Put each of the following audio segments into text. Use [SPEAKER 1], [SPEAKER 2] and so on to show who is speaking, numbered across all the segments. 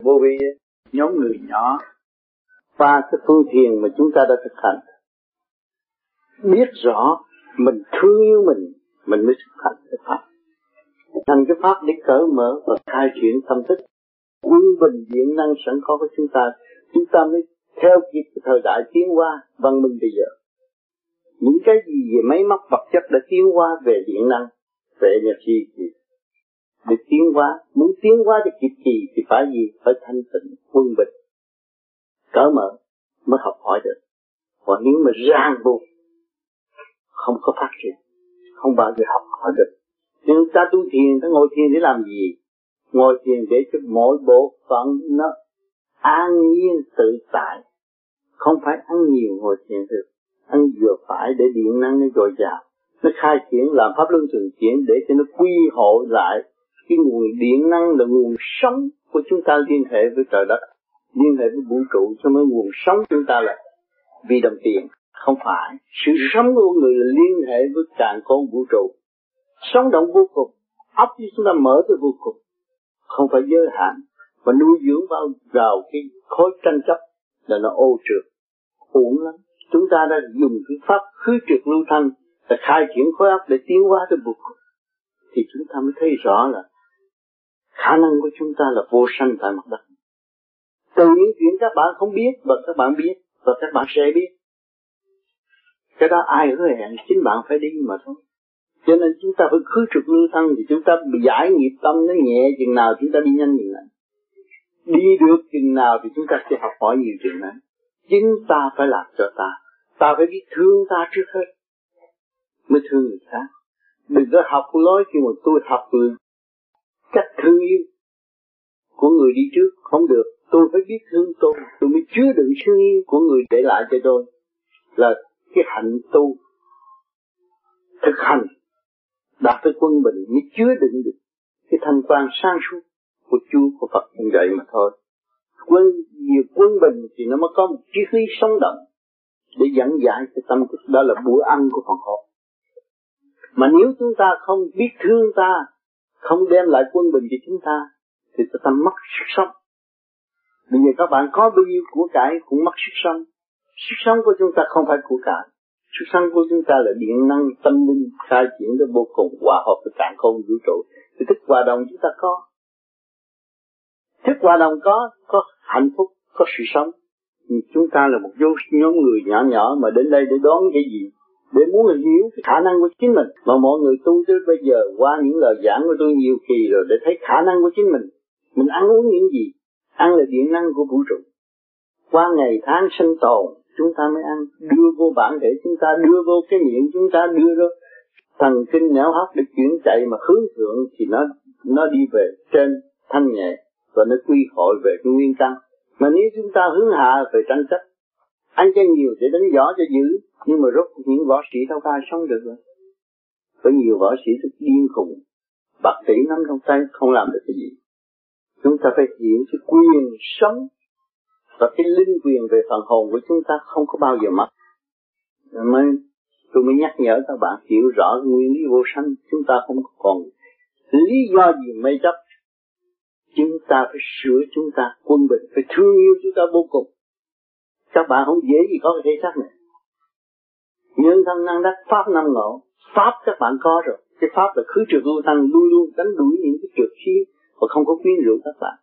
[SPEAKER 1] vô vi nhóm người nhỏ qua cái phương thiền mà chúng ta đã thực hành. Biết rõ mình thương yêu mình mình mới thực hành cái pháp. Thành cái pháp để cởi mở và khai triển tâm thức. Quân bình diện năng sẵn có của chúng ta chúng ta mới theo kịp cái thời đại tiến hóa văn minh bây giờ. Những cái gì về máy móc vật chất đã tiến hóa về điện năng, về energy gì để tiến hóa. Muốn tiến hóa cho kịp kỳ thì phải gì? Phải thanh tịnh, quân bình, cởi mở mới học hỏi được. Còn nếu mà ràng buộc, không có phát triển, không bao giờ học hỏi được. Nên ta tu thiền, ta ngồi thiền để làm gì? Ngồi thiền để cho mỗi bộ phận nó an nhiên, tự tại. Không phải ăn nhiều ngồi thiền được. Ăn vừa phải để điện năng nó dồi dào. Nó khai triển, làm pháp luân thường chuyển để cho nó quy hộ lại cái nguồn điện năng là nguồn sống của chúng ta liên hệ với trời đất, liên hệ với vũ trụ, cho nên nguồn sống chúng ta là vì đồng tiền, không phải. Sự sống của người là liên hệ với càng con vũ trụ. Sống động vô cùng, ấp như chúng ta mở tới vô cùng, không phải giới hạn. Và nuôi dưỡng vào vào cái khối tranh chấp là nó ô trượt, uổng lắm. Chúng ta đã dùng cái pháp khứ trượt lưu thanh để khai triển khối óc để tiến hóa tới vô cùng. Thì chúng ta mới thấy rõ là khả năng của chúng ta là vô sanh tại mặt đất. Từ những chuyện các bạn không biết và các bạn biết và các bạn sẽ biết. Cái đó ai hứa hẹn, chính bạn phải đi mà thôi. Cho nên chúng ta phải khứ trực lưu thân thì chúng ta giải nghiệp tâm nó nhẹ chừng nào chúng ta đi nhanh chừng này đi được chừng nào thì chúng ta sẽ học hỏi nhiều chừng นั้น chính ta phải làm cho ta. Ta phải biết thương ta trước hết. Mới thương người khác. Đừng có học lối khi mà tôi học người cách thương yêu của người đi trước không được. Tôi phải biết thương tôi. Tôi mới chứa đựng sự yêu của người để lại cho tôi. Là cái hạnh tu, thực hành, đạt tới quân bình mới chứa đựng được cái thanh quan sang suốt của Chúa, của Phật như vậy mà thôi. Quân, nhiều quân bình thì nó mới có một trí khí sống động để dẫn dạy cái tâm thức. Đó là bữa ăn của phần hồn mà nếu chúng ta không biết thương ta không đem lại quân bình cho chúng ta, thì chúng ta mất sức sống. Bây giờ các bạn có bao nhiêu của cải cũng mất sức sống. Sức sống của chúng ta không phải của cải. Sức sống của chúng ta là điện năng, tâm linh, khai triển đến vô cùng, hòa hợp với càng không, vũ trụ. Thì thức hòa đồng chúng ta có. Thức hòa đồng có có hạnh phúc, có sự sống. Chúng ta là một nhóm người nhỏ nhỏ mà đến đây để đón cái gì? Để muốn hiểu cái khả năng của chính mình. Mà mọi người tu tới bây giờ qua những lời giảng của tôi nhiều kỳ rồi để thấy khả năng của chính mình. Mình ăn uống những gì? Ăn là điện năng của vũ trụ. Qua ngày tháng sinh tồn, chúng ta mới ăn. Đưa vô bản thể chúng ta, đưa vô cái miệng chúng ta, đưa vô thần kinh não hấp được chuyển chạy mà hướng thượng thì nó nó đi về trên thanh nhẹ và nó quy hội về cái nguyên căn. Mà nếu chúng ta hướng hạ về tranh chấp, ăn cho nhiều để đánh gió cho dữ nhưng mà rốt những võ sĩ đâu có ai sống được rồi. Có nhiều võ sĩ rất điên khùng. Bạc tỷ nắm trong tay không làm được cái gì. Chúng ta phải hiểu cái quyền sống. Và cái linh quyền về phần hồn của chúng ta không có bao giờ mất. Mới, tôi mới nhắc nhở các bạn hiểu rõ nguyên lý vô sanh. Chúng ta không còn lý do gì mê chấp. Chúng ta phải sửa chúng ta quân bình, phải thương yêu chúng ta vô cùng. Các bạn không dễ gì có cái thể xác này nhân thân năng đắc pháp năm ngộ. Pháp các bạn có rồi. Cái pháp là khứ trừ vô thanh luôn luôn đánh đuổi những cái trượt khí và không có quyến rũ các bạn.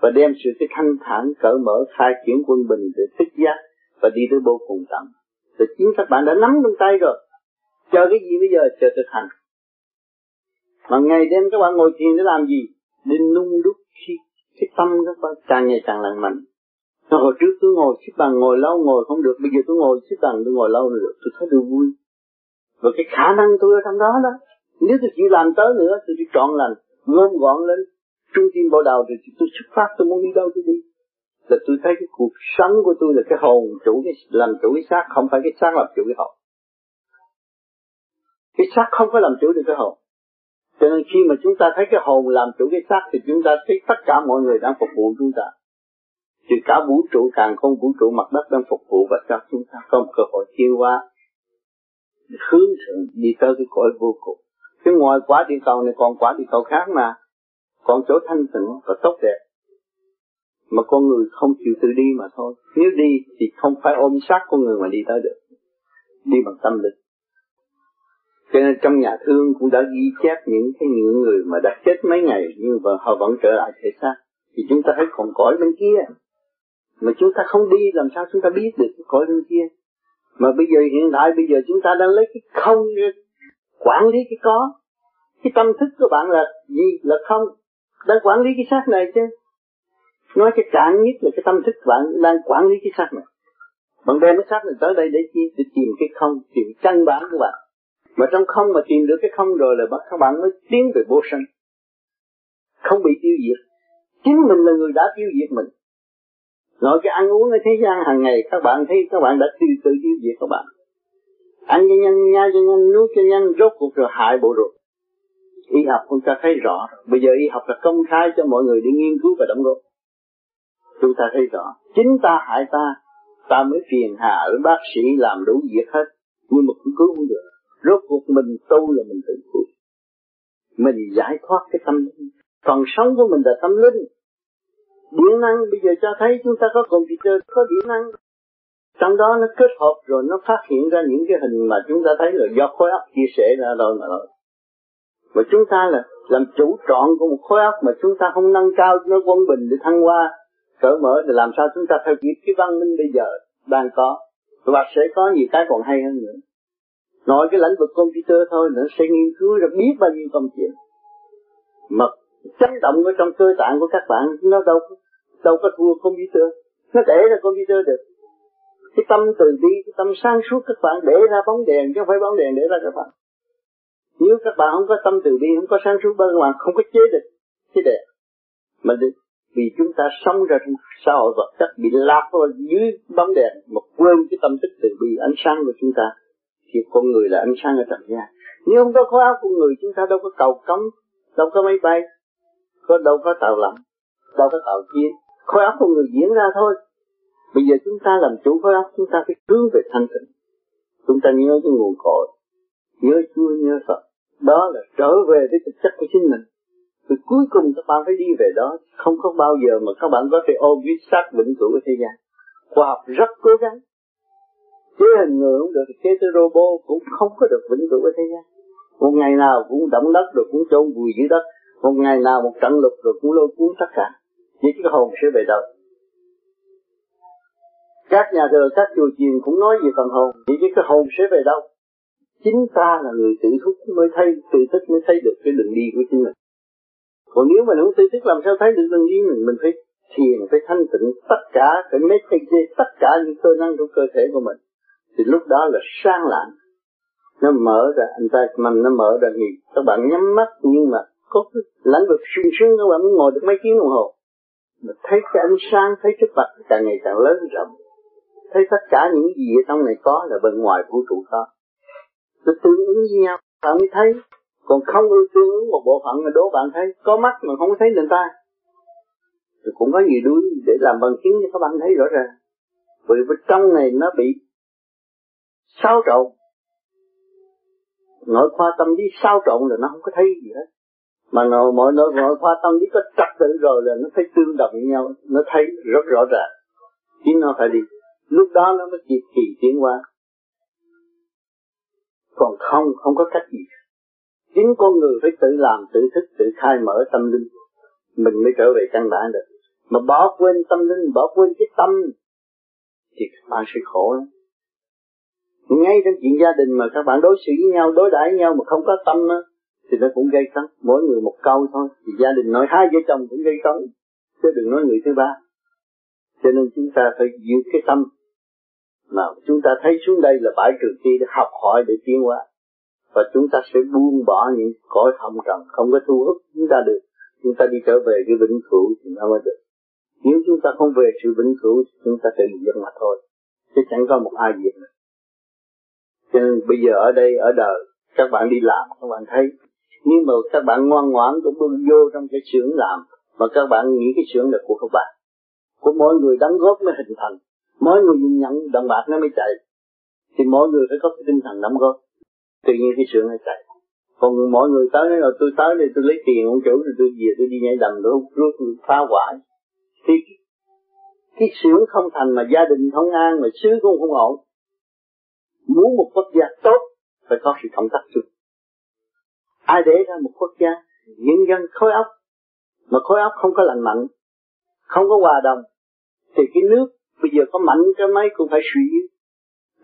[SPEAKER 1] Và đem sự cái thanh thản, cởi mở, khai triển quân bình để thích giác và đi tới vô cùng tận. Thì chính các bạn đã nắm trong tay rồi. Chờ cái gì bây giờ? Chờ thực hành. Mà ngày đêm các bạn ngồi thiền để làm gì? Để nung đúc khi, cái tâm các bạn càng ngày càng lành mạnh hồi trước tôi ngồi xếp bằng, ngồi lâu, ngồi không được. Bây giờ tôi ngồi xếp bằng, tôi ngồi lâu được. Tôi thấy được vui. Và cái khả năng tôi ở trong đó đó, nếu tôi chịu làm tới nữa, tôi chỉ trọn lành gom gọn lên. Trung tâm bộ đầu thì tôi xuất phát, tôi muốn đi đâu tôi đi. Là tôi thấy cái cuộc sống của tôi là cái hồn, chủ cái, làm chủ cái xác, không phải cái xác làm chủ cái hồn. Cái xác không có làm chủ được cái hồn. Cho nên khi mà chúng ta thấy cái hồn làm chủ cái xác thì chúng ta thấy tất cả mọi người đang phục vụ chúng ta thì cả vũ trụ càng không, vũ trụ mặt đất đang phục vụ và cho chúng ta có một cơ hội chiêu hóa. Hướng thượng đi tới cái cõi vô cùng. Cái ngoài quả địa cầu này, còn quả địa cầu khác mà. Còn chỗ thanh tịnh và tốt đẹp. Mà con người không chịu tự đi mà thôi. Nếu đi thì không phải ôm sát con người mà đi tới được. Đi bằng tâm linh cho nên trong nhà thương cũng đã ghi chép những cái những người mà đã chết mấy ngày nhưng mà họ vẫn trở lại thể xác. Thì chúng ta thấy còn cõi bên kia mà chúng ta không đi, làm sao chúng ta biết được cái cõi bên kia? Mà bây giờ hiện tại, bây giờ chúng ta đang lấy cái không, quản lý cái có. Cái tâm thức của bạn là gì? Là không. Đang quản lý cái xác này chứ. Nói cái cạn nhất là cái tâm thức bạn đang quản lý cái xác này. Bạn đem cái xác này tới đây để chi? Để tìm cái không, tìm căn bản của bạn. Mà trong không mà tìm được cái không rồi là các bạn mới tiến về vô sanh. Không bị tiêu diệt. Chính mình là người đã tiêu diệt mình. Nói cái ăn uống ở thế gian hàng ngày các bạn thấy các bạn đã tự tự tiêu diệt các bạn. Ăn cho nhanh, nhai cho nhanh, nuốt cho nhanh, rốt cuộc rồi hại bộ ruột. Y học chúng ta thấy rõ. Bây giờ y học là công khai cho mọi người đi nghiên cứu và đóng góp. Chúng ta thấy rõ. Chính ta hại ta, ta mới phiền hà với bác sĩ làm đủ việc hết. Nhưng mà cũng cứu không được. Rốt cuộc mình tu là mình tự cứu. Mình giải thoát cái tâm linh. Còn sống của mình là tâm linh điện năng bây giờ cho thấy chúng ta có computer, có điện năng. Trong đó nó kết hợp rồi nó phát hiện ra những cái hình mà chúng ta thấy là do khối óc chia sẻ ra rồi mà thôi. Mà chúng ta là làm chủ trọn của một khối óc mà chúng ta không nâng cao nó quân bình để thăng hoa, cởi mở để làm sao chúng ta theo kịp cái văn minh bây giờ đang có. Và sẽ có nhiều cái còn hay hơn nữa. Nói cái lĩnh vực computer thôi, nó sẽ nghiên cứu ra biết bao nhiêu công chuyện. Mà chấn động ở trong cơ tạng của các bạn, nó đâu đâu có thua computer. Nó để ra computer được. Cái tâm từ bi, cái tâm sáng suốt các bạn để ra bóng đèn, chứ không phải bóng đèn để ra các bạn. Nếu các bạn không có tâm từ bi, không có sáng suốt, các bạn không có chế được cái đẹp mà được, vì chúng ta sống ra trong xã hội vật chất bị lạc vào dưới bóng đèn, mà quên cái tâm thức từ bi, ánh sáng của chúng ta. Thì con người là ánh sáng ở trần gian. Nếu không có khóa của người, chúng ta đâu có cầu cống, đâu có máy bay có đâu có tạo lầm đâu có tạo chiến. Khối óc của người diễn ra thôi. Bây giờ chúng ta làm chủ khối óc, chúng ta phải hướng về thanh tịnh. Chúng ta nhớ cái nguồn cội, nhớ chúa, nhớ phật. Đó là trở về với thực chất của chính mình. Thì cuối cùng các bạn phải đi về đó. Không có bao giờ mà các bạn có thể ôm cái xác vĩnh cửu của thế gian. Khoa học rất cố gắng. Chế hình người cũng được, chế tới robot cũng không có được vĩnh cửu của thế gian. Một ngày nào cũng động đất được cũng chôn vùi dưới đất một ngày nào một trận lục rồi cũng lôi cuốn tất cả. Vậy cái hồn sẽ về đâu các nhà thờ, các chùa chiền cũng nói về phần hồn. Vậy cái hồn sẽ về đâu? Chính ta là người tự thức mới thấy, tự thức mới thấy được cái đường đi của chính mình. Còn nếu mà không tự thức, làm sao thấy được đường đi mình? Mình phải thiền, phải thanh tịnh tất cả, phải meditate tất cả những cơ năng trong cơ thể của mình. Thì lúc đó là sang lạng. Nó mở ra, anh ta mình nó mở ra thì các bạn nhắm mắt, nhưng mà có cái lãnh vực sung sướng các bạn mới ngồi được mấy tiếng đồng hồ. Mà thấy cái ánh sáng, thấy cái vật càng ngày càng lớn rộng. Thấy tất cả những gì ở trong này có là bên ngoài vũ trụ có nó tương ứng với nhau, bạn mới thấy. Còn không tương ứng một bộ phận mà đố bạn thấy. Có mắt mà không thấy nền tai. Thì cũng có nhiều đuôi để làm bằng chứng cho các bạn thấy rõ ràng. Vì bên trong này nó bị sao trộn. Nội khoa tâm lý sao trộn là nó không có thấy gì hết mà nội mọi nội nội khoa tâm lý có trật tự rồi là nó thấy tương đồng với nhau nó thấy rất rõ ràng. Chính nó phải đi. Lúc đó nó mới kịp kỳ tiến qua còn không không có cách gì. Chính con người phải tự làm tự thức tự khai mở tâm linh. Mình mới trở về căn bản được. Mà bỏ quên tâm linh bỏ quên cái tâm thì các bạn sẽ khổ lắm. Ngay trong chuyện gia đình mà các bạn đối xử với nhau đối đãi với nhau mà không có tâm đó, thì nó cũng gây cấn mỗi người một câu thôi. Thì gia đình nói, hai vợ chồng cũng gây cấn chứ đừng nói người thứ ba. Cho nên chúng ta phải giữ cái tâm mà chúng ta thấy xuống đây là bãi trường thi để học hỏi để tiến hóa. Và chúng ta sẽ buông bỏ những cõi không trần, không có thu hút chúng ta được. Chúng ta đi trở về cái vĩnh cửu thì nó mới được. Nếu chúng ta không về sự vĩnh cửu thì chúng ta tự dân mà thôi. Chứ chẳng có một ai gì nữa cho nên bây giờ ở đây, ở đời, các bạn đi làm, các bạn thấy nhưng mà các bạn ngoan ngoãn cũng bước vô trong cái xưởng làm. Mà các bạn nghĩ cái xưởng là của các bạn. Của mỗi người đóng góp mới hình thành. Mỗi người nhận đồng bạc nó mới chạy. Thì mỗi người phải có cái tinh thần đóng góp. Tự nhiên cái xưởng nó chạy. Còn mọi người tới nói là tôi tới đây tôi lấy tiền ông chủ rồi tôi về tôi đi nhảy đầm tôi rút phá hoại. Thì cái xưởng không thành mà gia đình không an mà xứ cũng không ổn. Muốn một quốc gia tốt, phải có sự cộng tác chung ai để ra một quốc gia nhân dân khối óc mà khối óc không có lành mạnh, không có hòa đồng, thì cái nước bây giờ có mạnh, cái mấy cũng phải suy yếu.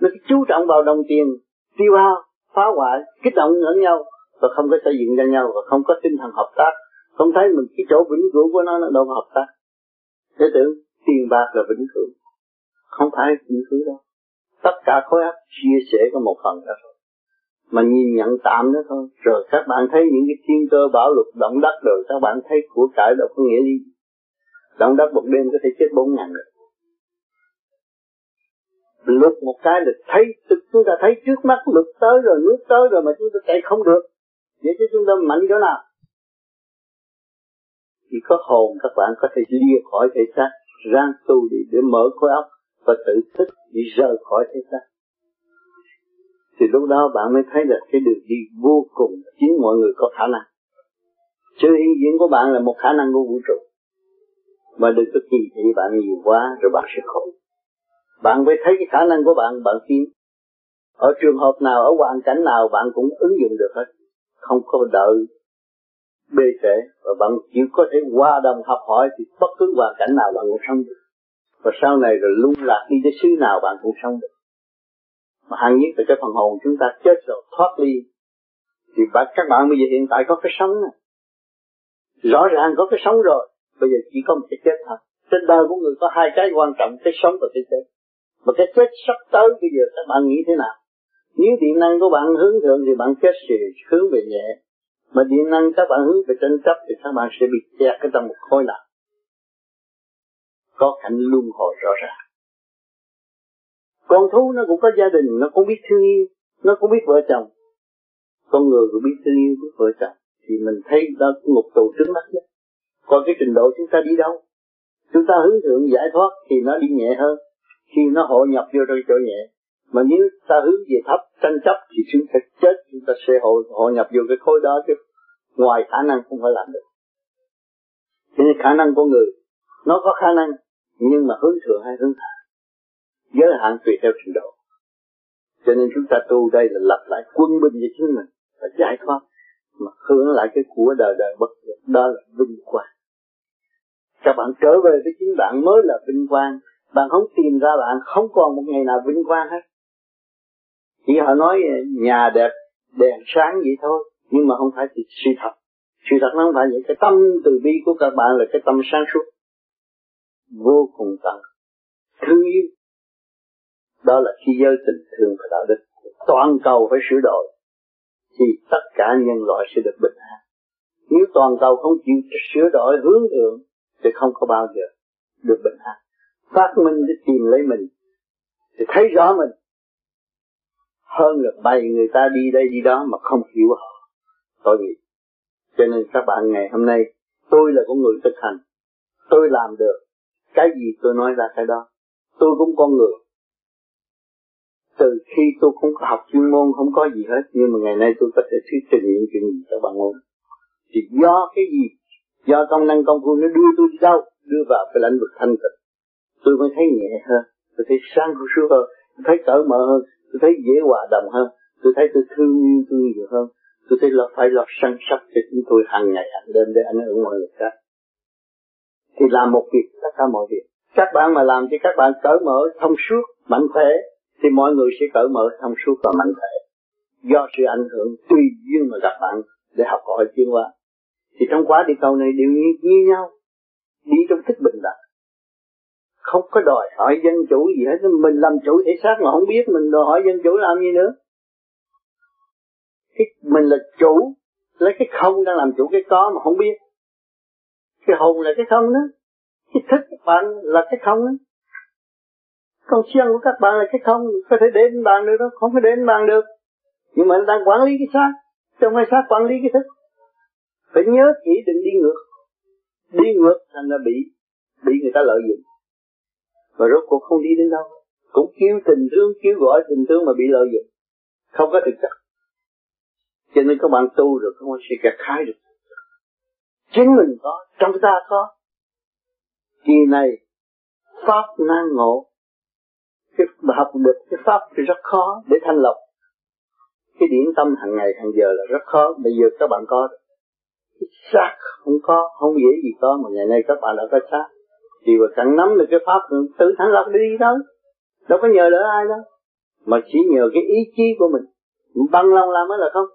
[SPEAKER 1] Nó chú trọng vào đồng tiền, tiêu hao, phá hoại, kích động lẫn nhau, và không có xây dựng cho nhau, và không có tinh thần hợp tác. Không thấy mình cái chỗ vĩnh cửu của nó nó đâu hợp tác. Thế tưởng tiền bạc là vĩnh cửu. Không phải vĩnh cửu đâu. Tất cả khối óc chia sẻ có một phần đó thôi mà nhìn nhận tạm đó thôi. Rồi các bạn thấy những cái thiên cơ bảo luật động đất rồi, các bạn thấy của cải đâu có nghĩa gì. Động đất một đêm có thể chết bốn ngàn người. Luật một cái là thấy chúng ta thấy trước mắt luật tới rồi, nước tới rồi mà chúng ta chạy không được. Vậy chứ chúng ta mạnh chỗ nào? Chỉ có hồn các bạn có thể lìa khỏi thể xác rang tu đi để mở khối óc và tự thức đi rời khỏi thế xác thì lúc đó bạn mới thấy là cái đường đi vô cùng chính mọi người có khả năng. Sự hiện diện của bạn là một khả năng của vũ trụ. Mà đừng có kỳ thị bạn nhiều quá rồi bạn sẽ khổ. Bạn phải thấy cái khả năng của bạn bạn tin. Ở trường hợp nào, ở hoàn cảnh nào, bạn cũng ứng dụng được hết. Không có đợi bê trễ. Và bạn chịu có thể qua đồng học hỏi thì bất cứ hoàn cảnh nào bạn cũng sống được. Và sau này rồi lung lạc đi tới xứ nào bạn cũng sống được mà hàng nhất là cái phần hồn chúng ta chết rồi thoát ly. Thì bạn, các bạn bây giờ hiện tại có cái sống này. rõ ràng có cái sống rồi bây giờ chỉ có một cái chết thôi. Trên đời của người có hai cái quan trọng cái sống và cái chết. Mà cái chết sắp tới bây giờ các bạn nghĩ thế nào? Nếu điện năng của bạn hướng thượng thì bạn chết sẽ hướng về nhẹ. Mà điện năng các bạn hướng về tranh chấp thì các bạn sẽ bị kẹt ở trong một khối nào có cảnh luân hồi rõ ràng con thú nó cũng có gia đình nó cũng biết thương yêu nó cũng biết vợ chồng. Con người cũng biết thương yêu biết vợ chồng. Thì mình thấy đó ngục tù trước mắt nhất. Còn cái trình độ chúng ta đi đâu? Chúng ta hướng thượng giải thoát thì nó đi nhẹ hơn. Khi nó hội nhập vô trong chỗ nhẹ. Mà nếu ta hướng về thấp tranh chấp thì chúng ta chết chúng ta sẽ hội, hội nhập vô cái khối đó chứ ngoài khả năng không phải làm được. Cho nên khả năng của người nó có khả năng nhưng mà hướng thượng hay hướng hạ giới hạn tùy theo trình độ. Cho nên chúng ta tu đây là lập lại quân binh cho chính mình và giải thoát, mà hướng lại cái của đời đời bất diệt đó là vinh quang. Các bạn trở về với chính bạn mới là vinh quang. Bạn không tìm ra bạn không còn một ngày nào vinh quang hết. Chỉ họ nói nhà đẹp, đèn sáng vậy thôi, nhưng mà không phải thì sự thật. Sự thật nó không phải vậy. Cái tâm từ bi của các bạn là cái tâm sáng suốt. Vô cùng tận. Thương yêu đó là khi giới tình thương và đạo đức toàn cầu phải sửa đổi, thì tất cả nhân loại sẽ được bình an. Nếu toàn cầu không chịu sửa đổi hướng thượng, thì không có bao giờ được bình an. Phát minh để tìm lấy mình, thì thấy rõ mình. Hơn là bày người ta đi đây đi đó mà không hiểu họ. Tôi nghĩ cho nên các bạn, ngày hôm nay, tôi là con người thực hành. Tôi làm được cái gì tôi nói ra cái đó. Tôi cũng con người từ khi tôi không có học chuyên môn, không có gì hết, nhưng mà ngày nay tôi có thể thuyết trình những chuyện gì cho bạn ôn thì do cái gì? Do công năng công phu nó đưa tôi đi đâu? Đưa vào cái lãnh vực thanh tịnh. Tôi mới thấy nhẹ hơn. Tôi thấy sáng suốt hơn. Tôi thấy cởi mở hơn. Tôi thấy dễ hòa đồng hơn. Tôi thấy tôi thương yêu tôi nhiều hơn. Tôi thấy là phải lo săn sóc cho chúng tôi hàng ngày, hàng đêm để ảnh hưởng mọi người khác. Thì làm một việc tất cả mọi việc. Các bạn mà làm cho các bạn cởi mở, thông suốt, mạnh khỏe thì mọi người sẽ cởi mở thông suốt và mạnh khỏe. Do sự ảnh hưởng tùy duyên mà gặp bạn để học hỏi chuyên hóa. Thì trong quá đi câu này đều như, như nhau. Đi trong thích bình đẳng. Không có đòi hỏi dân chủ gì hết. Mình làm chủ thể xác mà không biết mình đòi hỏi dân chủ làm gì nữa. Cái mình là chủ lấy cái không đang làm chủ cái có mà không biết. Cái hồn là cái không đó. Cái thức bạn là cái không đó con chuyện của các bạn là cái không, có thể đến bàn được đâu, không có đến bàn được. Nhưng mà đang quản lý cái xác, trong cái xác quản lý cái thức. Phải nhớ kỹ đừng đi ngược. Đi ngược thành là bị bị người ta lợi dụng. Và rốt cuộc không đi đến đâu. Cũng kêu tình thương, kêu gọi tình thương mà bị lợi dụng. Không có thực chất. Cho nên các bạn tu rồi không sẽ gạt khai được chính mình có, trong ta có. Kỳ này, pháp năng ngộ cái học được cái pháp thì rất khó để thanh lọc. Cái điển tâm hàng ngày, hàng giờ là rất khó. Bây giờ các bạn có cái xác không có, không dễ gì có, mà ngày nay các bạn đã có xác. Thì mà càng nắm được cái pháp tự thanh lọc đi thôi. Đâu có nhờ đỡ ai đâu. Mà chỉ nhờ cái ý chí của mình. Bằng lòng làm mới là không.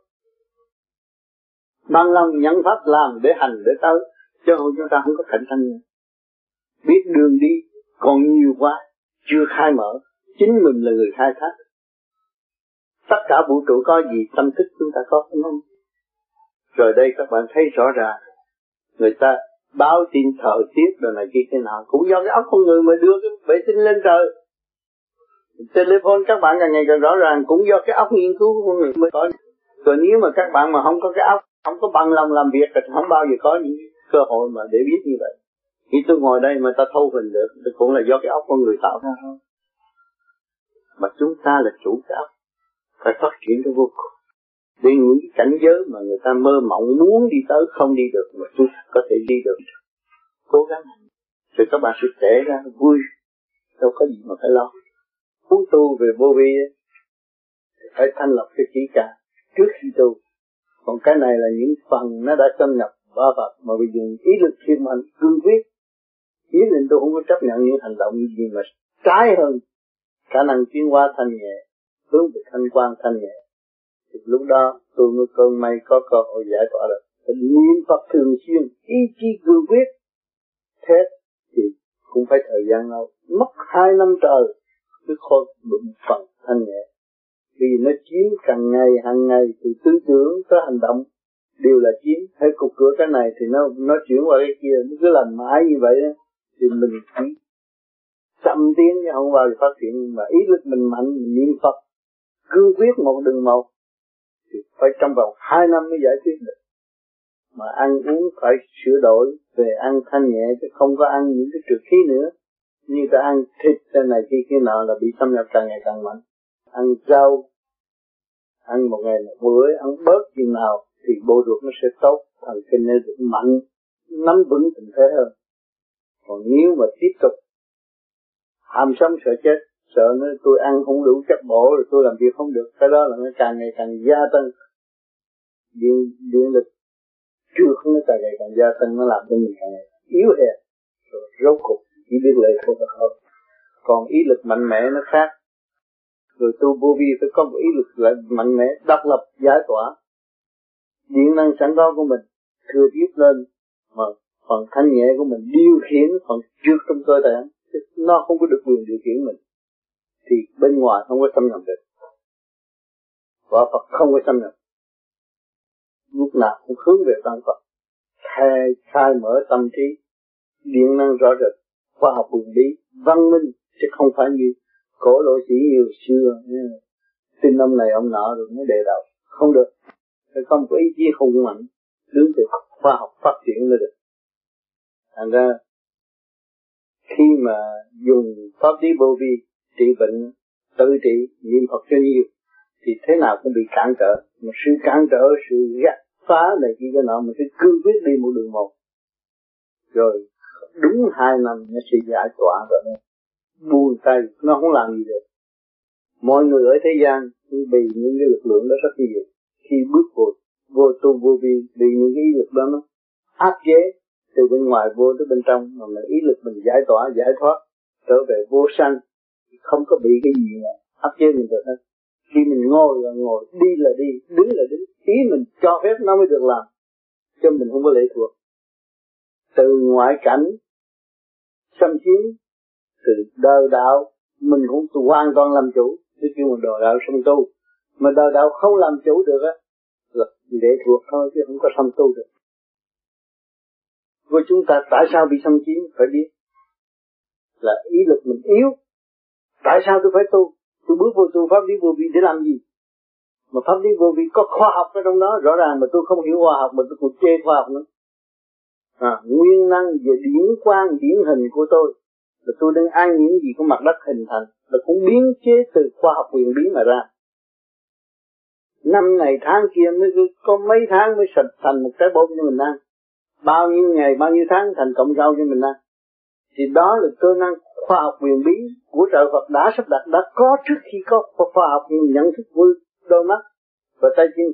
[SPEAKER 1] Bằng lòng nhận pháp làm để hành, để tới. Chứ không, chúng ta không có cạnh tranh nữa. Biết đường đi còn nhiều quá, chưa khai mở chính mình là người khai thác. Tất cả vũ trụ có gì, tâm thức chúng ta có không? Rồi đây các bạn thấy rõ ràng, người ta báo tin thời tiết rồi này kia thế nào, cũng do cái óc con người mà đưa cái vệ tinh lên trời. Telephone các bạn càng ngày càng rõ ràng, cũng do cái óc nghiên cứu của con người mới có. Rồi nếu mà các bạn mà không có cái óc, không có bằng lòng làm việc thì không bao giờ có những cơ hội mà để biết như vậy. Khi tôi ngồi đây mà ta thâu hình được thì cũng là do cái óc con người tạo ra không mà chúng ta là chủ đạo, phải phát triển cái vô cùng. Vì những cái cảnh giới mà người ta mơ mộng muốn đi tới không đi được mà chúng ta có thể đi được. Cố gắng. Rồi các bạn sẽ trẻ ra vui. Đâu có gì mà phải lo. Muốn tu về vô vi phải thanh lọc cái trí cả trước khi tu. Còn cái này là những phần nó đã xâm nhập ba Phật mà bây dùng ý lực thiên mạnh cương quyết. Ý nên tôi không có chấp nhận những hành động gì mà trái hơn khả năng tiến hóa thanh nhẹ, hướng về thanh quan thanh nhẹ. Thì lúc đó tôi mới cơn may có cơ hội giải tỏa được. Phải niệm Phật thường xuyên ý chí cương quyết, thế thì cũng phải thời gian lâu. Mất hai năm trời mới khôi đụng phần thanh nhẹ. Vì nó chiếm càng ngày, hàng ngày từ tư tưởng tới hành động đều là chiếm. Hay cục cửa cái này thì nó nó chuyển qua cái kia, nó cứ làm mãi như vậy thì mình chỉ chậm tiến chứ không bao giờ phát triển mà ý lực mình mạnh, mình niệm Phật, cương quyết một đường một, thì phải trong vòng hai năm mới giải quyết được. Mà ăn uống phải sửa đổi, về ăn thanh nhẹ, chứ không có ăn những cái trượt khí nữa. Như ta ăn thịt, cái này kia kia nọ là bị xâm nhập càng ngày càng mạnh. Ăn rau, ăn một ngày một bữa, ăn bớt gì nào, thì bộ ruột nó sẽ tốt thần kinh nó được mạnh, nắm vững tình thế hơn. Còn nếu mà tiếp tục ham sống sợ chết, sợ nó tôi ăn không đủ chất bổ rồi tôi làm việc không được. Cái đó là nó càng ngày càng gia tăng. Điện điện lực chưa không nó càng ngày càng gia tăng, nó làm cho mình càng ngày yếu hèn, rồi rốt cục chỉ biết lệ thuộc vào thôi. Còn ý lực mạnh mẽ nó khác. Rồi tu vô vi phải có một ý lực lại mạnh mẽ, độc lập, giải tỏa. Điện năng sẵn có của mình, thừa tiếp lên, mà phần thanh nhẹ của mình điều khiển phần trước trong cơ thể nó không có được quyền điều khiển mình, thì bên ngoài không có xâm nhập được. Và Phật không có xâm nhập. Lúc nào cũng hướng về tăng Phật. Khai khai mở tâm trí, điện năng rõ rệt, khoa học quyền lý văn minh, chứ không phải như cổ lỗ sĩ nhiều xưa tin ông này ông nọ rồi mới đề đầu. Không được. Phải không có ý chí hùng mạnh đứng từ khoa học phát triển mới được. Thành ra khi mà dùng pháp lý vô vi, trị bệnh, tự trị, niệm Phật cho nhiều, thì thế nào cũng bị cản trở. Một sự cản trở, sự gạt phá này kia cái nọ, mình cứ cương quyết đi một đường một. Rồi, đúng hai năm nó sẽ giải tỏa rồi buông tay, nó không làm gì được. Mọi người ở thế gian bị những cái lực lượng đó rất nhiều. Khi bước vào vô tu vô vi, bị những cái lực đó nó áp chế từ bên ngoài vô tới bên trong, mà là ý lực mình giải tỏa, giải thoát, trở về vô sanh, không có bị cái gì mà áp chế mình được hết. Khi mình ngồi là ngồi, đi là đi, đứng là đứng, ý mình cho phép nó mới được làm cho mình không có lệ thuộc. Từ ngoại cảnh, xâm chiếm, từ đời đạo, mình cũng hoàn toàn làm chủ. Chứ kêu mình đời đạo xâm tu, mà đời đạo không làm chủ được á, là lệ thuộc thôi, chứ không có xâm tu được của chúng ta tại sao bị xâm chiếm? Phải biết là ý lực mình yếu. Tại sao tôi phải tu? Tôi bước vô tu pháp lý vô vi để làm gì? Mà pháp lý vô vi có khoa học ở trong đó rõ ràng mà tôi không hiểu khoa học mà tôi còn chê khoa học nữa. À, nguyên năng về điển quang điển hình của tôi là tôi đang ăn những gì có mặt đất hình thành là cũng biến chế từ khoa học quyền bí mà ra. Năm ngày tháng kia mới có mấy tháng mới sạch thành một cái bông như mình ăn bao nhiêu ngày, bao nhiêu tháng thành cộng rau cho mình ăn thì đó là cơ năng khoa học quyền bí của trời Phật đã sắp đặt, đã có trước khi có khoa học nhận thức của đôi mắt và tay chân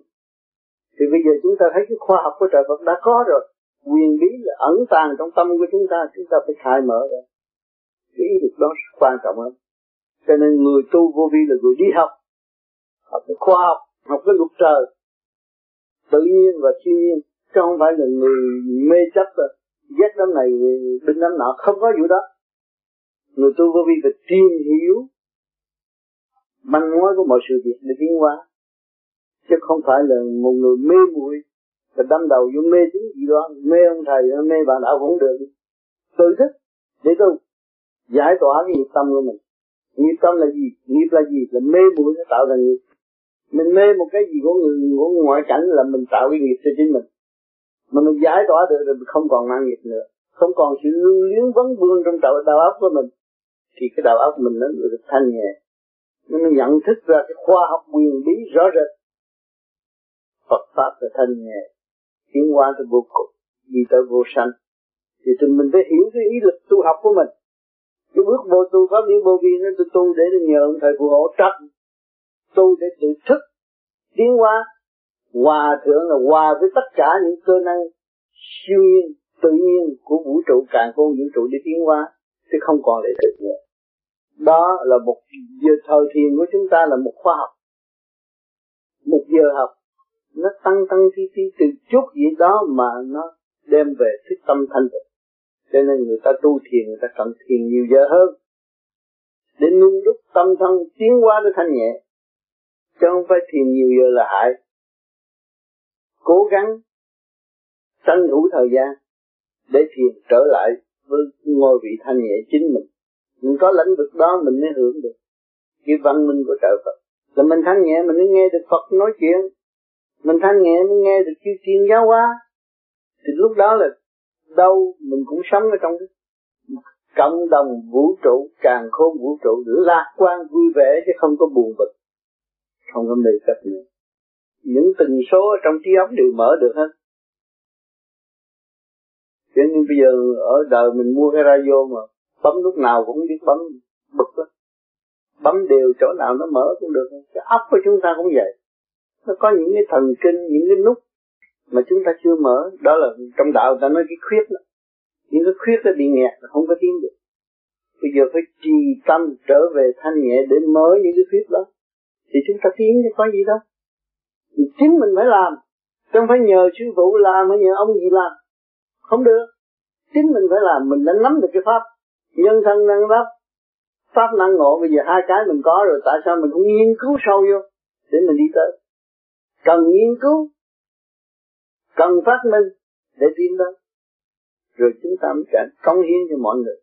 [SPEAKER 1] thì bây giờ chúng ta thấy cái khoa học của trời Phật đã có rồi. Quyền bí là ẩn tàng trong tâm của chúng ta chúng ta phải khai mở ra. Cái ý được đó quan trọng hơn. Cho nên người tu vô vi là người đi học. Học cái khoa học học cái luật trời. Tự nhiên và thiên nhiên chứ không phải là người mê chấp rồi ghét đám này bên đám nọ. Không có vụ đó. Người tu vô vi phải tìm hiểu manh mối của mọi sự việc để tiến hóa. Chứ không phải là một người mê muội và đâm đầu vô mê tín gì đó. Mê ông thầy, mê bà đạo cũng được. Tự thức để tu. Giải tỏa cái nghiệp tâm của mình. Nghiệp tâm là gì? Nghiệp là gì? Là mê muội nó tạo thành nghiệp. Mình mê một cái gì của người, của ngoại cảnh là mình tạo cái nghiệp cho chính mình mà mình giải tỏa được rồi mình không còn mang nghiệp nữa. Không còn sự lưu luyến vấn vương trong đầu, đầu óc của mình. Thì cái đầu óc mình nó được thanh nhẹ. Nó nhận thức ra cái khoa học quyền lý rõ rệt. Phật pháp là thanh nhẹ tiến hóa tới vô cùng đi tới vô sanh. Thì tụi mình phải hiểu cái ý lực tu học của mình. Cái bước vô tu pháp lý vô vi nó tôi tu để nhờ ông thầy phù hộ trật tu để tự thức tiến hóa hòa thượng là hòa với tất cả những cơ năng siêu nhiên, tự nhiên của vũ trụ, càng khôn vũ trụ để tiến hóa, chứ không còn lệ thực nữa đó là một giờ thời thiền của chúng ta là một khoa học. Một giờ học, nó tăng tăng thi thi từ chút gì đó mà nó đem về thức tâm thanh tịnh. Cho nên người ta tu thiền, người ta cần thiền nhiều giờ hơn. Để nung đúc tâm thân tiến hóa nó thanh nhẹ, chứ không phải thiền nhiều giờ là hại cố gắng tranh thủ thời gian để thiền trở lại với ngôi vị thanh nhẹ chính mình. Mình có lãnh vực đó mình mới hưởng được cái văn minh của trời Phật. Là mình thanh nhẹ mình mới nghe được Phật nói chuyện. Mình thanh nhẹ mới nghe được chư thiên giáo hóa. Thì lúc đó là đâu mình cũng sống ở trong cái cộng đồng vũ trụ, càng khôn vũ trụ, lạc quan vui vẻ chứ không có buồn bực. Không có mê chấp nữa những tần số ở trong trí óc đều mở được hết. Cho nên bây giờ ở đời mình mua cái radio mà bấm lúc nào cũng biết bấm, bực đó. bấm đều chỗ nào nó mở cũng được. Cái óc của chúng ta cũng vậy. Nó có những cái thần kinh, những cái nút mà chúng ta chưa mở. Đó là trong đạo ta nói cái khuyết đó. Những cái khuyết nó bị nghẹt không có tiến được. Bây giờ phải trì tâm trở về thanh nhẹ để mở những cái khuyết đó. Thì chúng ta tiến chứ có gì đâu thì chính mình phải làm. Không phải nhờ sư phụ làm hay nhờ ông gì làm. Không được. Chính mình phải làm. Mình đã nắm được cái pháp. Nhân thân năng pháp. Pháp năng ngộ. Bây giờ hai cái mình có rồi. Tại sao mình không nghiên cứu sâu vô? Để mình đi tới. Cần nghiên cứu. Cần phát minh. Để tiến tới rồi chúng ta mới cả công hiến cho mọi người.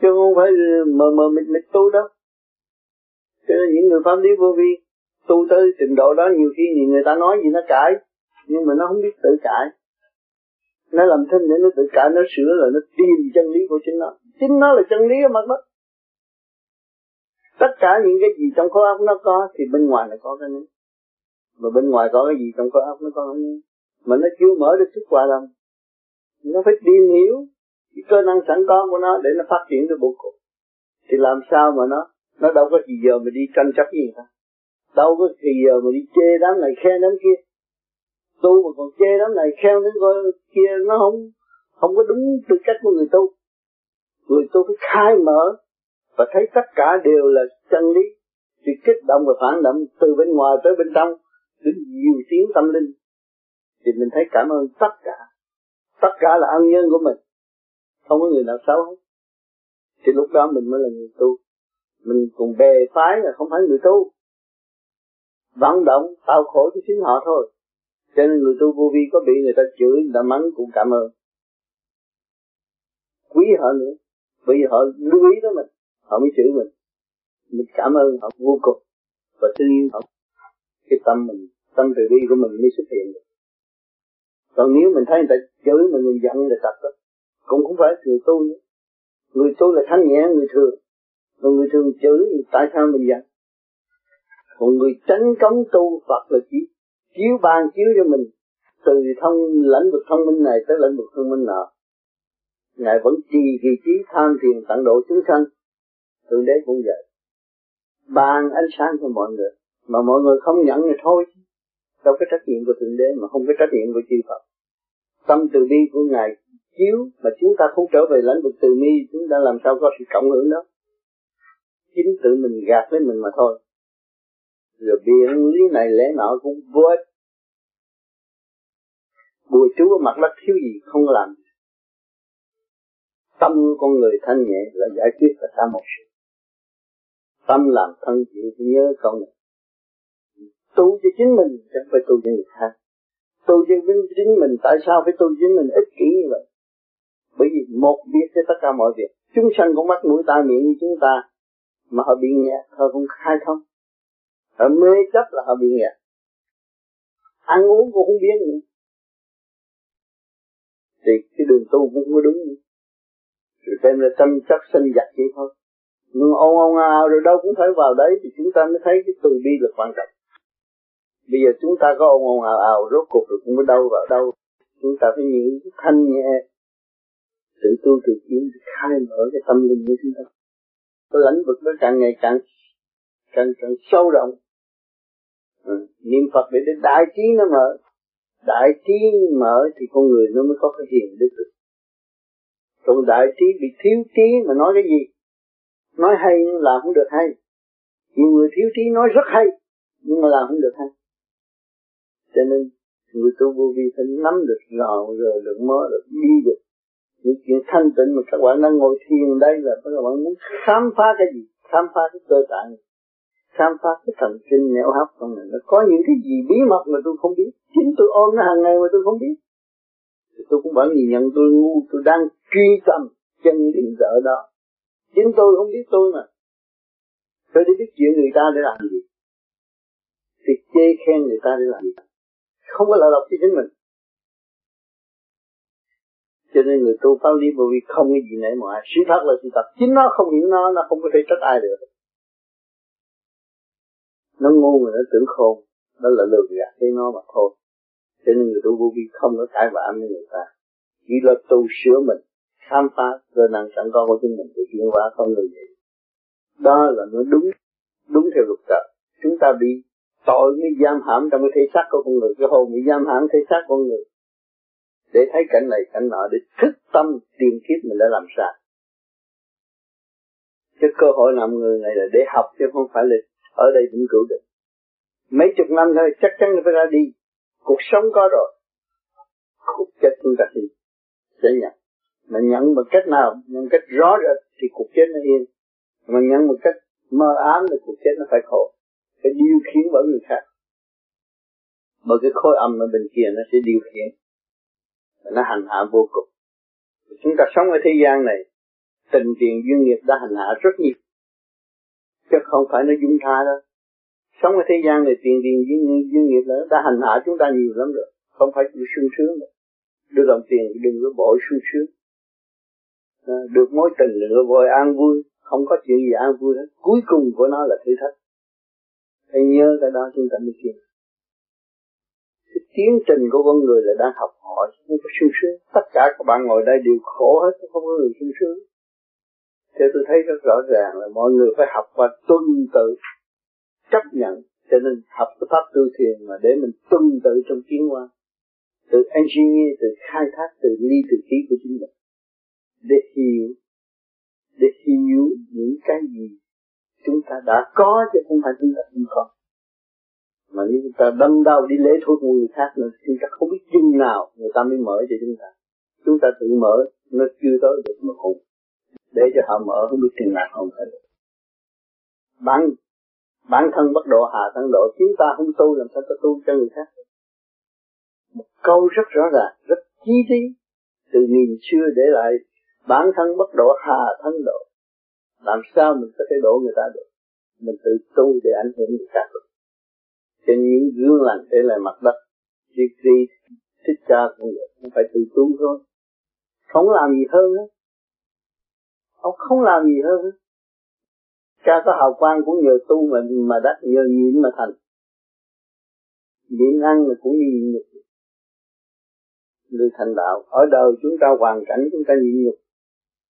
[SPEAKER 1] Chứ không phải mờ mờ mịt mịt tu đâu. Cho nên những người pháp lý vô vi tu tới trình độ đó, nhiều khi nhìn người ta nói gì nó cãi, nhưng mà nó không biết tự cãi. Nó làm thinh để nó tự cãi, nó sửa là nó tìm chân lý của chính nó. Chính nó là chân lý ở mặt đất. Tất cả những cái gì trong khối óc nó có thì bên ngoài nó có cái này. Mà bên ngoài có cái gì trong khối óc nó có cái này mà nó chưa mở được thức quả lòng. Nó phải tìm hiểu cái cơ năng sẵn có của nó để nó phát triển được bộ cục thì làm sao mà nó nó đâu có gì giờ mà đi tranh chấp gì cả đâu có kỳ giờ mà đi chê đám này khen đám kia. Tu mà còn chê đám này khen đám kia nó không không có đúng tư cách của người tu. Người tu phải khai mở và thấy tất cả đều là chân lý thì kích động và phản động từ bên ngoài tới bên trong, đến nhiều tiếng tâm linh. Thì mình thấy cảm ơn tất cả. Tất cả là ân nhân của mình. Không có người nào xấu hết. Thì lúc đó mình mới là người tu. Mình còn bề phái là không phải người tu vận động tạo khổ cho chính họ thôi. Cho nên người tu vô vi có bị người ta chửi, người ta mắng cũng cảm ơn. Quý họ nữa, bởi vì họ lưu ý đó mình, họ mới chửi mình. Mình cảm ơn họ vô cùng, và tự nhiên họ cái tâm mình, tâm từ bi của mình mới xuất hiện được. Còn nếu mình thấy người ta chửi mình mình giận là tập đó, cũng không phải người tu nữa. Người tu là thanh nhẹ, người thường. Còn người thường chửi thì tại sao mình giận? Còn người tránh cống tu, Phật là chỉ chiếu ban chiếu cho mình. Từ thông lãnh vực thông minh này tới lãnh vực thông minh nọ. Ngài vẫn trì vị trí tham thiền tận độ chúng sanh. Thượng đế cũng vậy. Ban ánh sáng cho mọi người. Mà mọi người không nhận thì thôi. Đâu có trách nhiệm của thượng đế mà không có trách nhiệm của chư Phật. Tâm từ bi của ngài chiếu mà chúng ta không trở về lãnh vực từ bi, chúng ta làm sao có sự cộng hưởng đó? Chính tự mình gạt với mình mà thôi rồi biện lý này lẽ nọ cũng vô ích bùa chú ở mặt đất thiếu gì không làm. Tâm con người thanh nhẹ là giải quyết tất cả một sự. Tâm làm thân chịu nhớ con này tu cho chính mình chẳng phải tu cho người khác. Tu cho chính mình tại sao phải tu chính mình ích kỷ như vậy? Bởi vì một biết cho tất cả mọi việc. Chúng sanh cũng mắt mũi tai miệng như chúng ta mà họ bị nhẹ họ cũng khai thông họ mê chấp là họ bị nghiện ăn uống cũng không biết nữa. Thì cái đường tu cũng không có đúng rồi xem là tâm chấp sinh giặc vậy thôi. Nhưng ông ông ào rồi đâu cũng phải vào đấy thì chúng ta mới thấy cái từ bi là quan trọng. Bây giờ chúng ta có ông ông ào ào rốt cuộc rồi cũng mới đâu vào đâu. Chúng ta phải những thanh nhẹ. Tự tu tự tiến khai mở cái tâm linh của chúng ta. Cái lãnh vực nó càng ngày càng càng càng sâu rộng ừ. niệm phật để đến đại trí nó mở. Đại trí mở thì con người nó mới có cái hiền đức. Được còn đại trí bị thiếu trí mà nói cái gì? Nói hay nhưng làm không được hay. Nhiều người thiếu trí nói rất hay, nhưng mà làm không được hay. Cho nên, người tu vô vi phải nắm được rõ rồi được mơ, được đi được. Những chuyện thanh tịnh mà các bạn đang ngồi thiền đây là các bạn muốn khám phá cái gì? Khám phá cái cơ tạng khám phá cái thần kinh nẻo hấp trong này. Nó có những cái gì bí mật mà tôi không biết. Chính tôi ôm nó hàng ngày mà tôi không biết. Thì tôi cũng vẫn nhìn nhận tôi ngu, tôi đang truy tầm chân lý dở đó. Chính tôi không biết tôi mà. Tôi đi biết chuyện người ta để làm gì. Thì chê khen người ta để làm gì. Không có lợi lộc cho chính mình. Cho nên người tu pháp lý vô vi không cái gì nể mọi sự thật là sự thật. Chính nó không hiểu nó nó không có thể trách ai được nó ngu mà nó tưởng khôn, đó là lừa gạt cái nó mà thôi. Cho nên người tu vô vi không có cãi vã với người ta. Chỉ là tu sửa mình, khám phá cơ năng sẵn có của chính mình để chuyển hóa con người vậy đó là nó đúng đúng theo luật trời. Chúng ta bị tội mới giam hãm trong cái thể xác của con người, cái hồn bị giam hãm thể xác con người. Để thấy cảnh này, cảnh nọ, để thức tâm tìm kiếp mình đã làm sao cái cơ hội làm người này là để học chứ không phải là ở đây vĩnh cửu được mấy chục năm thôi, chắc chắn phải ra đi. Cuộc sống có rồi. Cuộc chết chúng ta thì sẽ nhận. Mà nhận một cách nào, nhận cách rõ rệt thì cuộc chết nó yên. Mà nhận một cách mơ ám thì cuộc chết nó phải khổ. Phải điều khiển bởi người khác. Bởi cái khối âm ở bên kia nó sẽ điều khiển. Nó hành hạ vô cùng. Chúng ta sống ở thế gian này, tình tiền duyên nghiệp đã hành hạ rất nhiều chứ không phải nó dung tha đâu. Sống ở thế gian này tiền tiền duyên, duyên nghiệp nữa đã hành hạ chúng ta nhiều lắm rồi. Không phải chịu sung sướng nữa được làm tiền đừng có bội sung sướng. À, được mối tình đừng có vội an vui. Không có chuyện gì an vui hết. Cuối cùng của nó là thử thách. Hãy nhớ cái đó chúng ta mới tiến cái tiến trình của con người là đang học hỏi không có sung sướng. Tất cả các bạn ngồi đây đều khổ hết không có người sung sướng thế tôi thấy rất rõ ràng là mọi người phải học và tuân tự chấp nhận. Cho nên học cái pháp tu thiền mà để mình tuân tự trong tiến hóa. Từ engineer, từ khai thác, từ ly từ khí của chính mình. Để hiểu để hiểu những cái gì chúng ta đã có chứ không phải chúng ta không có. Mà nếu chúng ta đâm đau đi lễ thuộc người khác nữa chúng ta không biết chừng nào người ta mới mở cho chúng ta. Chúng ta tự mở, nó chưa tới được mà hùng để cho họ mở không biết chừng nào không phải được bản bản thân bất độ hạ, thân độ chúng ta không tu làm sao ta tu cho người khác? Một câu rất rõ ràng, rất chi lý. Từ nghìn xưa để lại, bản thân bất độ hạ, thân độ. Làm sao mình có thể độ người ta được? Mình tự tu để ảnh hưởng người khác. Được trên những gương lành để lại mặt đất chỉ đi thích cha cũng được không phải tự tu thôi. Không làm gì hơn hết ông không làm gì hơn. Cha có hào quang cũng nhờ tu mà mà đắc nhờ nhịn mà thành. Nhịn ăn mà cũng như nhịn người thành đạo, ở đời chúng ta hoàn cảnh chúng ta nhịn nhục,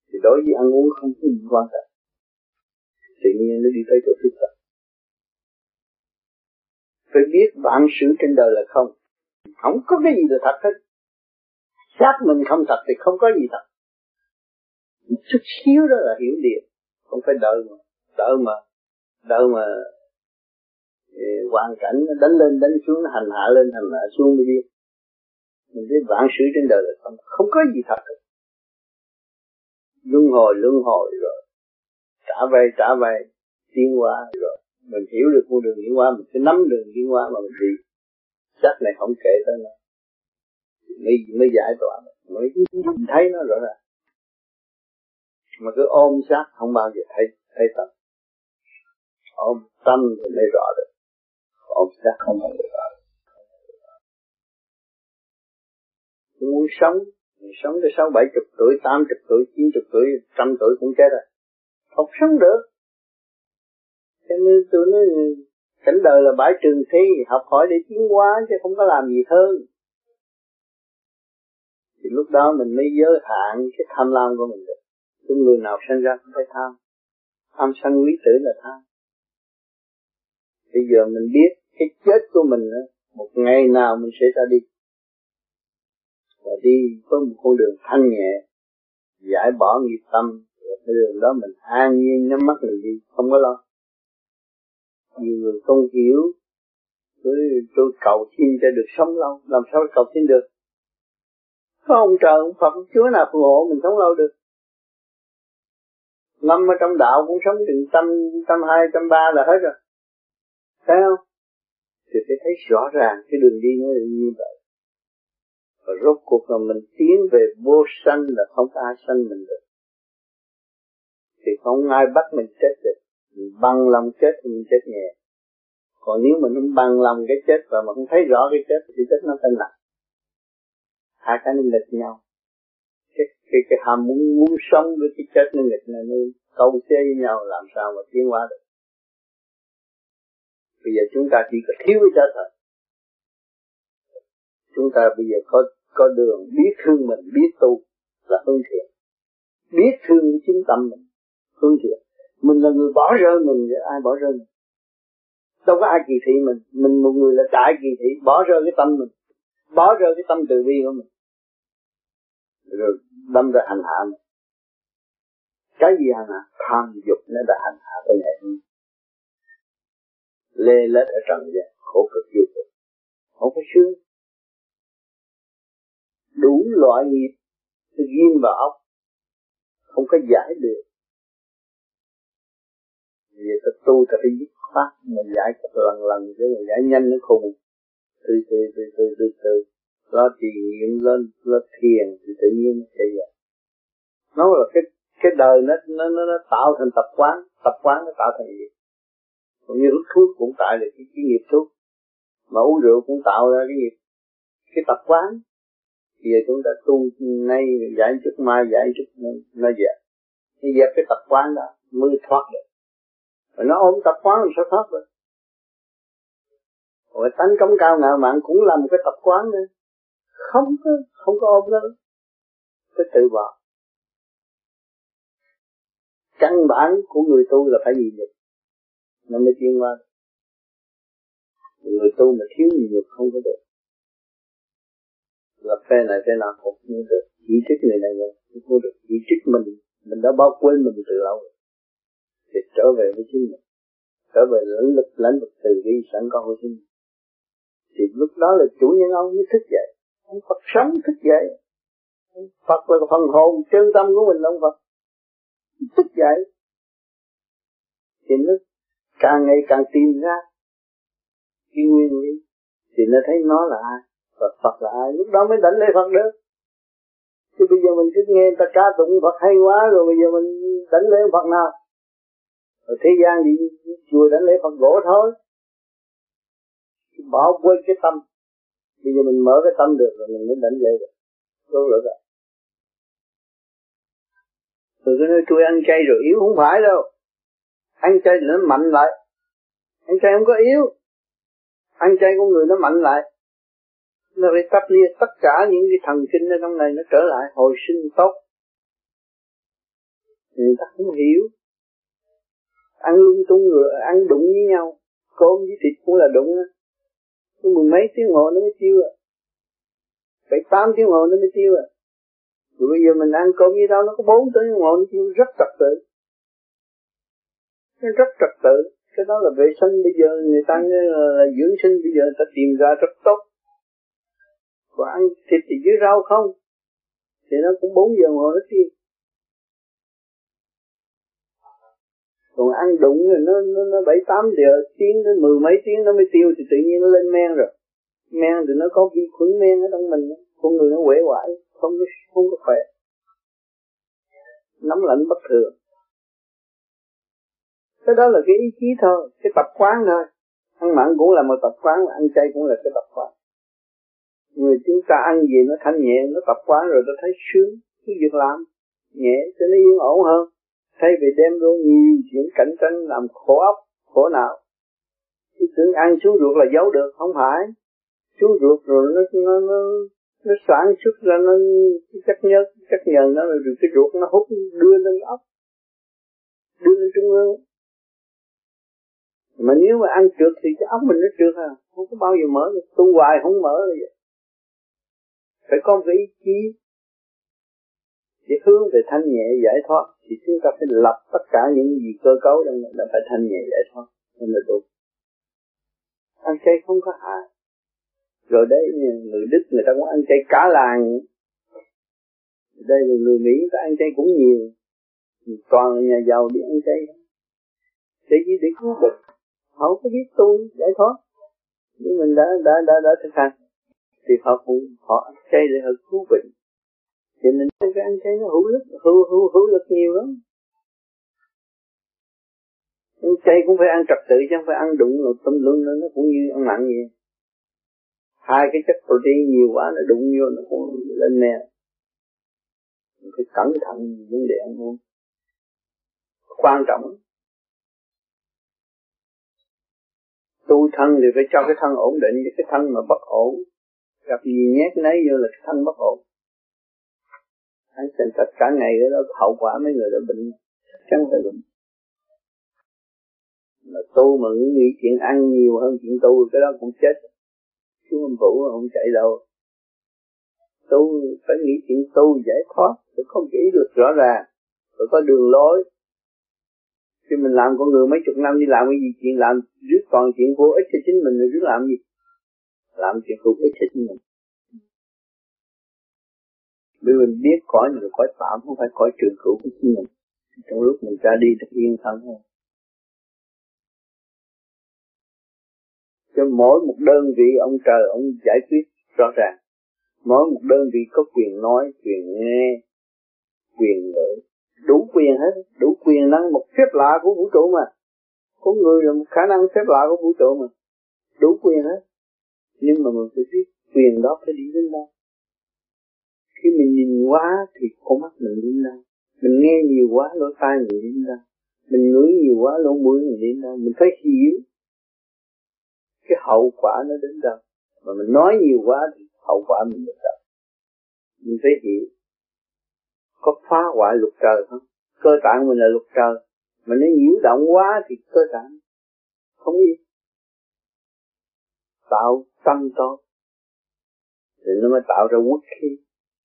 [SPEAKER 1] thì đối với ăn uống không có gì quan trọng. Tự nhiên nó đi tới chỗ thức tập. phải biết vạn sự trên đời là không. Không có cái gì là thật hết. Xác mình không thật thì không có gì thật chút xíu đó là hiểu liền không phải đợi mà đợi mà đợi mà ừ, hoàn cảnh đánh lên đánh xuống hành hạ lên hành hạ xuống mới biết. Mình biết vạn sự trên đời là không không có gì thật luân hồi luân hồi rồi. Trả về trả về tiến hóa rồi. Mình hiểu được con đường tiến hóa mình phải nắm đường tiến hóa mà mình đi. Chắc này không kể tới nó. Mới mới giải tỏa. Mới thấy nó rõ ràng mà cứ ôm sát, không bao giờ thấy thấy tâm. Ôm tâm thì mới rõ được. Ôm sát không bao giờ rõ được. Muốn sống, mình sống tới sáu bảy chục tuổi, tám chục tuổi, chín chục tuổi, trăm tuổi cũng chết rồi. Không sống được. Cho nên tôi nói, cảnh đời là bãi trường thi, học hỏi để tiến hóa chứ không có làm gì hơn. Thì lúc đó mình mới giới hạn cái tham lam của mình được cái người nào sinh ra cũng phải tham. Tham sanh quý tử là tham. Bây giờ mình biết cái chết của mình một ngày nào mình sẽ ra đi. Và đi với một con đường thanh nhẹ giải bỏ nghiệp tâm. Cái đường đó mình an nhiên nhắm mắt mình đi không có lo. Nhiều người không hiểu tôi, tôi cầu xin cho được sống lâu. Làm sao cầu xin được? Có ông trời ông Phật Chúa nào phù hộ mình sống lâu được? Năm ở trong đạo cũng sống từ trăm trăm hai trăm ba là hết rồi. Thấy không? Thì phải thấy rõ ràng cái đường đi nó là như vậy. Và rốt cuộc là mình tiến về vô sanh là không có ai sanh mình được. Thì không ai bắt mình chết được. Mình bằng lòng chết thì mình chết nhẹ. Còn nếu mình không bằng lòng cái chết và mà không thấy rõ cái chết thì chết nó tên nặng. Hai cái nó nghịch nhau cái cái, cái ham muốn muốn sống với cái chết nó nghịch này nó câu xé với nhau làm sao mà tiến hóa được? Bây giờ chúng ta chỉ có thiếu cái chết thôi. Chúng ta bây giờ có có đường biết thương mình biết tu là hướng thiện. Biết thương chính tâm mình hướng thiện. Mình là người bỏ rơi mình thì ai bỏ rơi mình? Đâu có ai kỳ thị mình. Mình một người là đại kỳ thị bỏ rơi cái tâm mình bỏ rơi cái tâm từ bi của mình rồi đâm ra hành hạ mình cái gì hành hạ? Tham dục nó đã hành hạ cái này lê lết ở trần gian, khổ cực vô cực. Không có sướng. Đủ loại nghiệp ghim vào ốc không có giải được. Vì tôi tu ta phải dứt khoát mình giải lần lần, chứ mình giải nhanh nó khùng từ từ từ từ từ từ lo trì nghiệm lên lo thiền thì tự nhiên nó sẽ vậy. Nó là cái cái đời nó nó nó, nó tạo thành tập quán tập quán nó tạo thành gì cũng như hút thuốc cũng tạo được cái, cái nghiệp thuốc. Mà uống rượu cũng tạo ra cái nghiệp. Cái tập quán bây giờ chúng ta tu nay giải chút mai giải chút nó dẹp nó dẹp cái tập quán đó mới thoát được. Mà nó ôm tập quán làm sao thoát được? Rồi tánh công cao ngạo mạn cũng là một cái tập quán nữa không có không có ôm lấy phải tự bỏ căn bản của người tu là phải nhịn nhục. Nó mới tiến qua người tu mà thiếu nhịn nhục không có được. Là phe này, phe nào cũng không được. Chỉ trích người này người không có được. Chỉ trích mình mình đã bao quên mình từ lâu rồi. Thì trở về với chính mình. Trở về lãnh lực, lãnh vực từ bi, sẵn có của chính mình. Thì lúc đó là chủ nhân ông mới thức dậy ông Phật sống thức dậy. Phật là phần hồn chân tâm của mình là ông Phật. Thức dậy. Thì nó càng ngày càng tìm ra cái nguyên lý. Thì nó thấy nó là ai, và Phật là ai. Lúc đó mới đánh lễ Phật được. Chứ bây giờ mình cứ nghe ta ca tụng Phật hay quá rồi bây giờ mình đánh lễ Phật nào? Ở thế gian thì chùa đánh lễ Phật gỗ thôi. Bỏ quên cái tâm bây giờ mình mở cái tâm được rồi mình mới đánh dậy được. Đúng rồi đó. Rồi cái nói tôi ăn chay rồi yếu không phải đâu. Ăn chay nó mạnh lại. Ăn chay không có yếu. Ăn chay con người nó mạnh lại. Nó phải tập luyện tất cả những cái thần kinh ở trong này nó trở lại, hồi sinh tốt. Người ta không hiểu. Ăn lung tung rồi ăn đụng với nhau. Cơm với thịt cũng là đụng mười mấy tiếng hồ nó mới tiêu à phải tám tiếng hồ nó mới tiêu à rồi bây giờ mình ăn cơm như đâu nó có bốn tiếng hồ nó tiêu rất trật tự. Nó rất trật tự. Cái đó là vệ sinh. Bây giờ người ta là, là dưỡng sinh bây giờ người ta tìm ra rất tốt. Còn ăn thịt thì dưới rau không? Thì nó cũng bốn giờ ngồi nó tiêu. Còn ăn đụng rồi, nó nó nó bảy tám giờ tiếng đến mười mấy tiếng nó mới tiêu thì tự nhiên nó lên men rồi. Men thì nó có vi khuẩn men ở trong mình, con người nó quể hoại không có không có khỏe. Nóng lạnh bất thường. Cái đó là cái ý chí thôi, cái tập quán thôi. Ăn mặn cũng là một tập quán, ăn chay cũng là cái tập quán. Người chúng ta ăn gì nó thanh nhẹ, nó tập quán rồi nó thấy sướng cái việc làm nhẹ cho nó yên ổn hơn thay vì đem vô nhiều chuyện cạnh tranh làm khổ ốc khổ nào cái tưởng ăn xuống ruột là giấu được, không phải. Xuống ruột rồi nó nó nó nó sản xuất ra, nó cái chất nhớ chất nhờn đó rồi cái ruột nó hút, đưa lên ốc đưa lên trung ương. Mà nếu mà ăn trượt thì cái ốc mình nó trượt à không có bao giờ mở được tu hoài không mở được vậy. Phải có một ý chí chỉ hướng về thanh nhẹ giải thoát thì chúng ta phải lập tất cả những gì cơ cấu trong là phải thanh nhẹ giải thoát. Nên là tu ăn chay không có hại. Rồi đấy, người đức người ta cũng ăn chay cả làng. Đây là người mỹ ta ăn chay cũng nhiều. Toàn nhà giàu đi ăn chay. Để gì để cứu bệnh họ không có biết tu, giải thoát. Nhưng mình đã đã đã đã thực hành. Thì họ cũng, họ ăn chay để họ cứu bệnh thì mình cái ăn chay nó hữu lực, hữu hữu hữu lực nhiều lắm. Ăn chay cũng phải ăn trật tự chứ không phải ăn đụng rồi tâm lưng nó nó cũng như ăn mặn vậy. Hai cái chất protein nhiều quá nó đụng vô nó cũng lên nè phải cẩn thận vấn đề ăn uống. Quan trọng. Tu thân thì phải cho cái thân ổn định với cái thân mà bất ổn. Gặp gì nhét nấy vô là cái thân bất ổn anh sinh thật cả ngày đó hậu quả mấy người đã bệnh. Chắc chắn phải bệnh. Mà tu mà nghĩ chuyện ăn nhiều hơn chuyện tu, cái đó cũng chết. Chú âm phủ không chạy đâu. Tu, phải nghĩ chuyện tu giải thoát phải không chỉ được rõ ràng. Phải có đường lối. Khi mình làm con người mấy chục năm đi làm cái gì, chuyện làm rước toàn chuyện vô ích cho chính mình, rồi rước làm gì? Làm chuyện vô ích cho chính mình bởi mình biết cõi này là cõi tạm, không phải cõi trường cửu của chính mình. Trong lúc mình ra đi được yên thân hơn cho mỗi một đơn vị ông trời ông giải quyết rõ ràng. Mỗi một đơn vị có quyền nói, quyền nghe, quyền lợi đủ quyền hết. Đủ quyền năng một phép lạ của vũ trụ mà. Có người là một khả năng phép lạ của vũ trụ mà. Đủ quyền hết. Nhưng mà mình phải biết quyền đó phải đi đến đâu khi mình nhìn quá thì con mắt mình đến đâu mình nghe nhiều quá, lỗ tai mình đến đâu mình ngửi nhiều quá, lỗ mũi mình đến đâu mình phải hiểu cái hậu quả nó đến đâu. Mà mình nói nhiều quá thì hậu quả mình đến đâu. Mình phải hiểu. Có phá hoại luật trời không? Cơ tạng mình là luật trời. Mà nó nhiễu động quá thì cơ tạng không yên tạo tâm tốt thì nó mới tạo ra quốc khí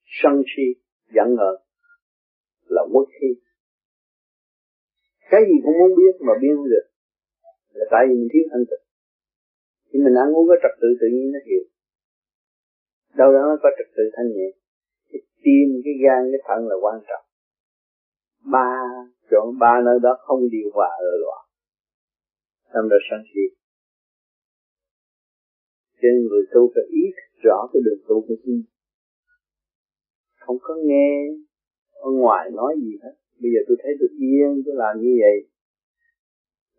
[SPEAKER 1] sân si, giận hờn là quốc khí cái gì cũng muốn biết mà biết không được là tại vì mình thiếu thanh tịnh. Khi mình ăn uống có trật tự tự nhiên nó hiểu. Đâu đó nó có trật tự thanh nhẹ. Cái tim, cái gan, cái thận là quan trọng. Ba chọn ba nơi đó không điều hòa ở loạn. Tâm ra sân si. Cho nên người tu phải ý thức rõ cái đường tu của chính không có nghe ở ngoài nói gì hết. Bây giờ tôi thấy tôi yên, tôi làm như vậy.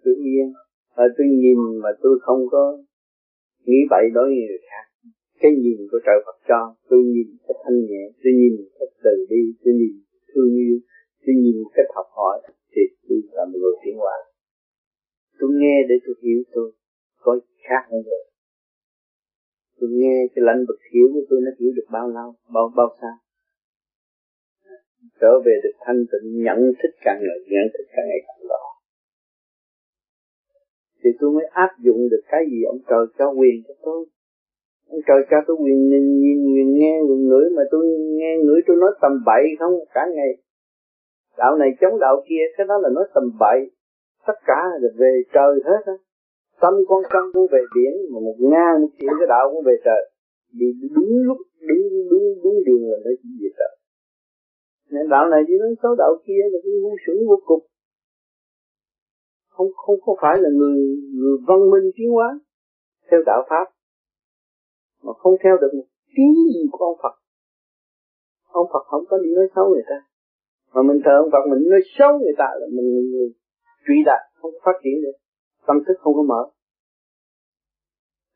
[SPEAKER 1] Tôi yên. Và tôi nhìn mà tôi không có nghĩ bậy đối với người khác. Cái nhìn của trời Phật cho, tôi nhìn cái thanh nhẹ, tôi nhìn cái từ bi, tôi nhìn thương yêu, tôi nhìn cái học hỏi thì tôi là một người tiến hóa. Tôi nghe để tôi hiểu tôi có khác hơn rồi tôi nghe cái lãnh vực hiểu của tôi nó hiểu được bao lâu, bao bao xa trở về được thanh tịnh nhận thức càng ngày nhận thức càng ngày càng rõ thì tôi mới áp dụng được cái gì? Ông trời cho quyền cho tôi. Ông trời cho tôi quyền nhìn, nhìn quyền nghe quyền ngửi mà tôi nghe ngửi tôi nói tầm bậy không? Cả ngày. Đạo này chống đạo kia cái đó là nói tầm bậy. Tất cả là về trời hết á. Tâm con tâm cũng về biển mà một ngang một triệu cái đạo cũng về trời. Đi đúng lúc đúng đúng đúng đường là nó chỉ về trời nên đạo này chỉ nói số đạo kia là cái ngu xuẩn vô cục không không có phải là người người văn minh tiến hóa, theo đạo pháp, mà không theo được một tí gì của ông Phật. Ông Phật không có đi nói xấu người ta. Mà mình thờ ông Phật, mình nói xấu người ta là mình người truy đạt không phát triển được. Tâm thức không có mở.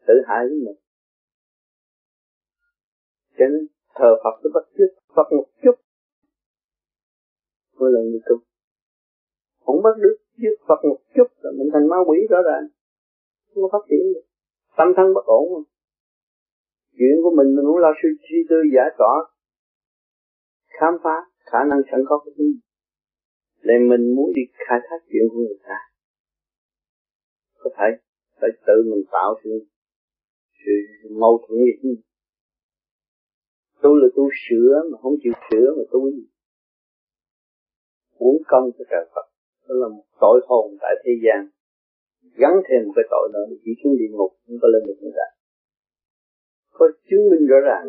[SPEAKER 1] Tự hại với mình. Cho nên thờ Phật tôi bắt chước Phật một chút mỗi lần như tu không bắt được trước Phật một chút là mình thành ma quỷ rõ ràng. Không có phát triển được. Tâm thân bất ổn mà. chuyện của mình mình muốn lo suy suy tư giải tỏa khám phá khả năng sẵn có của mình, để mình muốn đi khai thác chuyện của người ta. Có thể phải tự mình tạo sự sự mâu thuẫn gì tu là tu sửa mà không chịu sửa mà tu uống công cho trời Phật. Đó là một tội hồn tại thế gian. Gắn thêm một cái tội nữa chỉ xuống địa ngục, không có lên được nữa cả. Có chứng minh rõ ràng.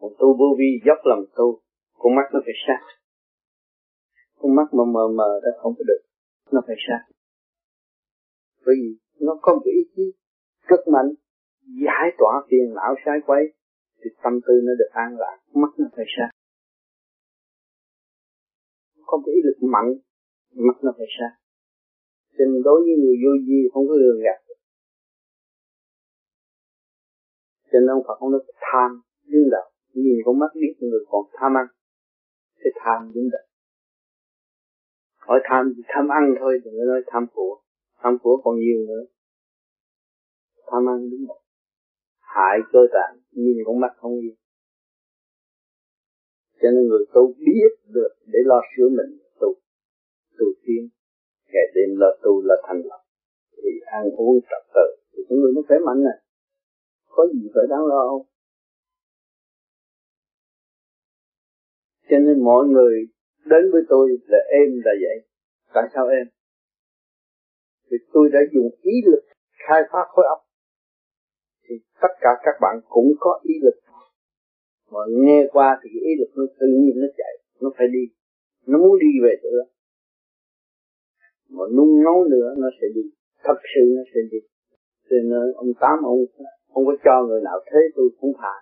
[SPEAKER 1] Một tu vô vi dốc lòng tu, con mắt nó phải sát. Con mắt mà mờ mờ đó không có được, nó phải sát. Bởi vì nó có một ý chí cực mạnh, giải tỏa phiền não, sai quấy, thì tâm tư nó được an lạc, mắt nó phải sát không có ý lực mạnh mắt nó phải sáng cho nên đối với người vô vi không có đường gạt cho nên ông Phật không nói tham đứng đầu nhìn con mắt biết người còn tham ăn, thì tham đứng đầu hỏi tham tham ăn thôi, đừng có nói tham của. Tham của còn nhiều nữa. Tham ăn đứng đầu hại cơ tạng, nhìn con mắt không yêu cho nên người tu biết được để lo sửa mình, tu. Tu tiên ngày đêm lo tu là thành lập thì ăn uống trật tự. Thì những người nó khỏe mạnh này có gì phải đáng lo không? Cho nên mọi người đến với tôi là em là vậy. Tại sao em? Vì tôi đã dùng ý lực khai phá khối óc. Thì tất cả các bạn cũng có ý lực mà nghe qua thì cái ý lực nó tự nhiên nó chạy, nó phải đi. Nó muốn đi về chỗ đó. Mà nung nấu nữa, nó sẽ đi. Thật sự nó sẽ đi. Cho nên ông tám, ông không có cho người nào thế, tôi cũng phải.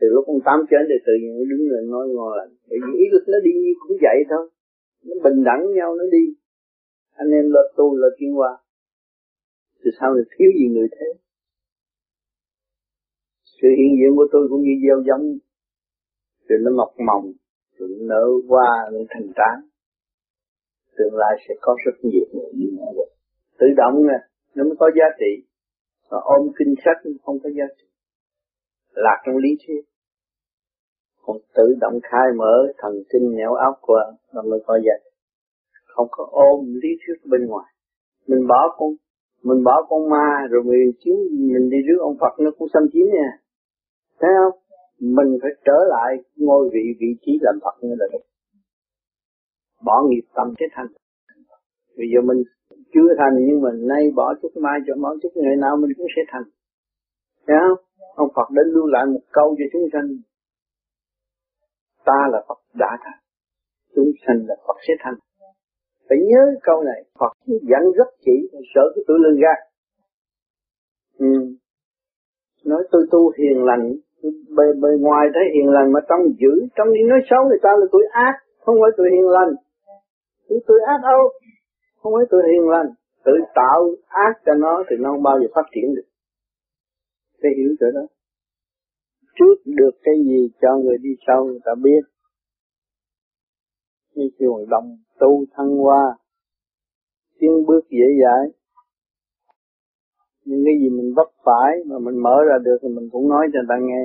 [SPEAKER 1] Từ lúc ông tám chết thì tự nhiên nó đứng lên nói ngon lành. Bởi vì ý lực nó đi cũng vậy thôi. Nó bình đẳng nhau, nó đi. Anh em là tu là chuyên qua thì sao lại thiếu gì người thế? Sự hiện diện của tôi cũng như gieo giống. Rồi nó mọc mầm rồi nó nở hoa, nó thành tán tương lai sẽ có rất nhiều người như vậy tự động nè, nó mới có giá trị. Mà ôm kinh sách không có giá trị. Lạc trong lý thuyết. Còn tự động khai mở thần kinh nẻo óc của nó mới có giá trị. Không có ôm lý thuyết bên ngoài. Mình bỏ con, mình bỏ con ma rồi mình chiếu, mình đi rước ông Phật nó cũng xâm chiếm nha thấy không? Mình phải trở lại ngôi vị vị trí làm Phật như là được. Bỏ nghiệp tâm chết thành bây giờ mình chưa thành nhưng mà nay bỏ chút mai, cho bỏ chút ngày nào mình cũng sẽ thành. Thấy không? Ông Phật đến lưu lại một câu cho chúng sanh. Ta là Phật đã thành. Chúng sanh là Phật sẽ thành. Phải nhớ câu này. Phật dẫn rất chỉ, sợ cái tự lưng ra. Ừ. nói tôi tu hiền lành bề bề ngoài thấy hiền lành mà trong giữ, trong đi nói xấu người ta là tuổi ác, không phải tuổi hiền lành. Tuổi tuổi ác đâu? Không phải tuổi hiền lành. Tự tạo ác cho nó thì nó không bao giờ phát triển được. Cái hiểu chỗ đó. Trước được cái gì cho người đi sau người ta biết. Như trường đồng tu thăng hoa, tiến bước dễ dãi những cái gì mình vấp phải mà mình mở ra được thì mình cũng nói cho người ta nghe.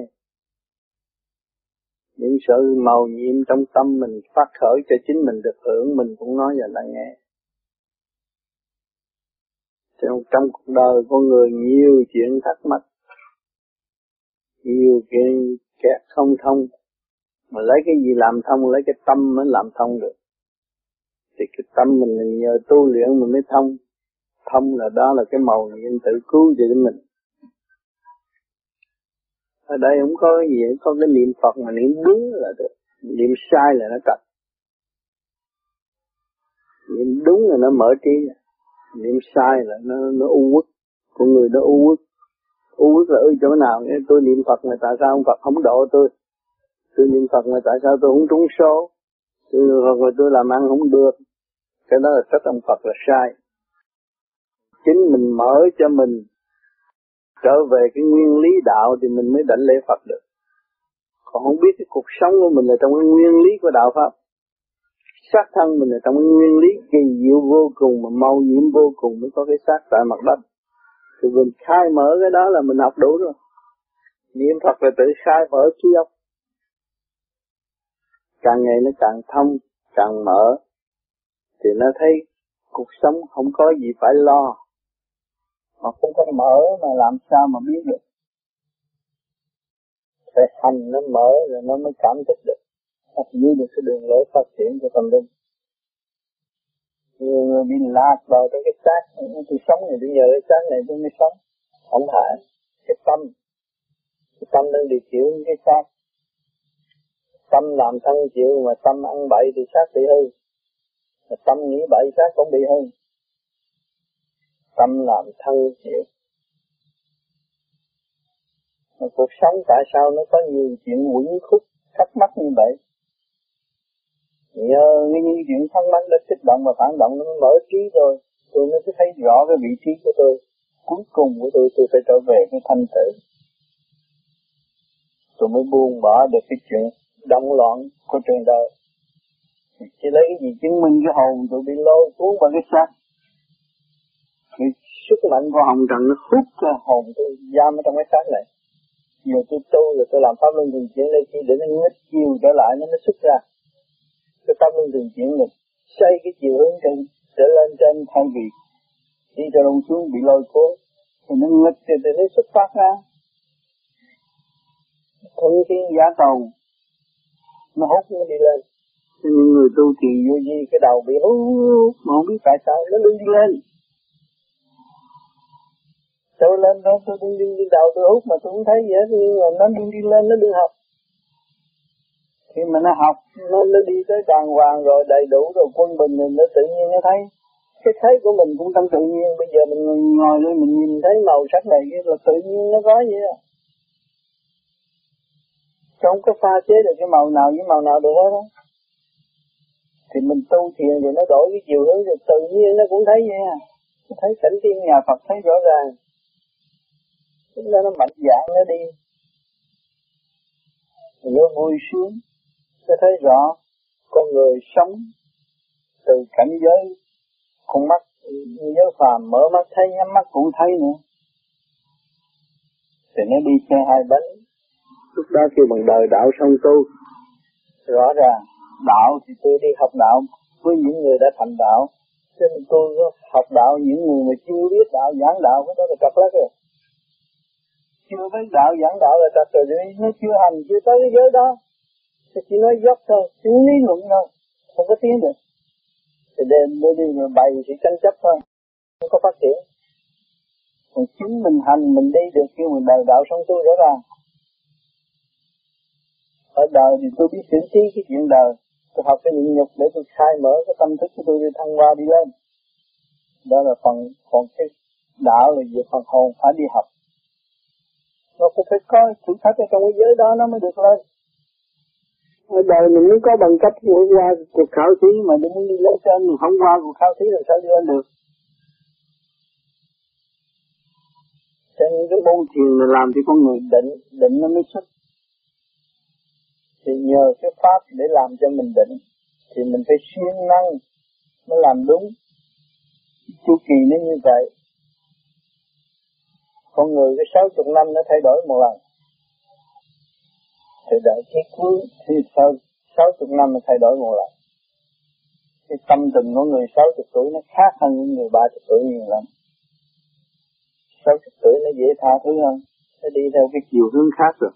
[SPEAKER 1] Những sự màu nhiệm trong tâm mình phát khởi cho chính mình được hưởng mình cũng nói cho người ta nghe. Trong, trong cuộc đời con người nhiều chuyện thắc mắc nhiều chuyện kẹt không thông mà lấy cái gì làm thông lấy cái tâm mới làm thông được. Thì cái tâm mình nhờ tu luyện mình mới thông thông là đó là cái màu nhiệm tự cứu cho mình. Ở đây không có gì có cái niệm Phật mà niệm đúng là được. Niệm sai là nó cật niệm đúng là nó mở trí. Niệm sai là nó nó u uất. Con người nó u uất. U uất là ở chỗ nào? Tôi niệm Phật mà tại sao ông Phật không độ tôi? Tôi niệm Phật mà tại sao tôi không trúng số? Tôi niệm Phật mà tôi làm ăn không được. Cái đó là trách ông Phật là sai chính mình mở cho mình trở về cái nguyên lý đạo thì mình mới đảnh lễ Phật được. Còn không biết cái cuộc sống của mình là trong cái nguyên lý của đạo Pháp. Xác thân mình là trong cái nguyên lý kỳ diệu vô cùng mà mau nhiễm vô cùng mới có cái xác tại mặt đất. Thì mình khai mở cái đó là mình học đủ rồi. Niệm Phật là tự khai mở trí óc. Càng ngày nó càng thông, càng mở, thì nó thấy cuộc sống không có gì phải lo mà không có mở mà làm sao mà biết được? Phải hành nó mở rồi nó mới cảm thức được. Nó giữ được cái đường lối phát triển của tâm linh. Nhiều người bị lạc vào trong cái xác tôi sống này bây giờ cái xác này tôi mới sống. Không phải cái tâm. Cái tâm đang điều khiển cái xác. Tâm làm thân chịu mà tâm ăn bậy thì xác bị hư. Mà tâm nghĩ bậy xác cũng bị hư tâm làm thân chịu mà cuộc sống tại sao nó có nhiều chuyện quẩn khúc, thắc mắc như vậy? Nhờ những chuyện thắc mắc đã kích động và phản động, nó mở trí rồi tôi mới thấy rõ cái vị trí của tôi, cuối cùng của tôi tôi phải trở về cái thanh tử. Tôi mới buông bỏ được cái chuyện động loạn của trường đời. Chỉ lấy cái gì chứng minh cái hồn tôi bị lôi cuốn vào cái xác? Cái sức mạnh của hồng trần nó hút cái hồn tôi giam ở trong cái xác này. Giờ tôi tu là tôi làm pháp luân thường chuyển lên khi để nó nghịch chiều trở lại nó mới xuất ra. Cái pháp luân thường chuyển được, xây cái chiều hướng trên trở lên trên thay vì đi cho lông xuống bị lôi cuốn thì nó nghịch thì, từ nó xuất phát ra. Thuận thiên giả cầu nó hút nó đi lên. Nhưng người tu trì vô vi cái đầu bị hút mà không biết tại sao nó đi lên tôi lên đó tôi đi, đi, đi đầu tôi hút mà tôi cũng thấy dễ thương nhưng mà nó đi đi lên nó đi học. Khi mà nó học nó, nó đi tới đàng hoàng rồi đầy đủ rồi quân bình mình nó tự nhiên nó thấy. Cái thấy của mình cũng trong tự nhiên bây giờ mình ngồi lên mình nhìn thấy màu sắc này là tự nhiên nó có vậy à không có pha chế được cái màu nào với màu nào được hết đó thì mình tu thiền thì nó đổi cái chiều hướng thì tự nhiên nó cũng thấy vậy à thấy cảnh tiên nhà Phật thấy rõ ràng chúng ta nó mạnh dạn nó đi. Nó vui sướng sẽ thấy rõ con người sống từ cảnh giới con mắt giới phàm mở mắt thấy nhắm mắt cũng thấy nữa. Thì nó đi xe hai bánh. Lúc đó kêu bằng đời đạo song tu rõ ràng đạo thì tôi đi học đạo với những người đã thành đạo. Cho nên tôi học đạo những người mà chưa biết đạo giảng đạo cái đó là cặp lắc rồi chưa biết đạo giảng đạo là trật rồi nó chưa hành, chưa tới cái giới đó. Thì chỉ nói dốc thôi, chỉ lý luận thôi. Không có tiến được. Thì đêm mới đi mà bày thì tranh chấp thôi. Không có phát triển. Còn chính mình hành, mình đi được kêu mình đời đạo sống tu rõ ràng. Ở đời thì tôi biết xử trí cái chuyện đời. Tôi học cái nhịn nhục để tôi khai mở cái tâm thức của tôi đi thăng hoa đi lên. Đó là phần còn cái đạo là về phần hồn phải đi học nó cũng phải có thử thách ở trong cái giới đó nó mới được lên ở đời mình mới có bằng cấp của qua cuộc khảo thí mà để muốn đi lên trên mình không qua cuộc khảo thí làm sao đi lên được? Cho nên cái môn thiền là làm cho con người định định nó mới xuất. Thì nhờ cái pháp để làm cho mình định thì mình phải siêng năng mới làm đúng. Chu kỳ nó như vậy con người cái sáu chục năm nó thay đổi một lần. Thì đợi cái cuối, thì sau sáu chục năm nó thay đổi một lần. Cái tâm tình của người sáu chục tuổi nó khác hơn những người ba chục tuổi nhiều lắm. Sáu chục tuổi nó dễ tha thứ hơn. Nó đi theo cái chiều hướng khác rồi.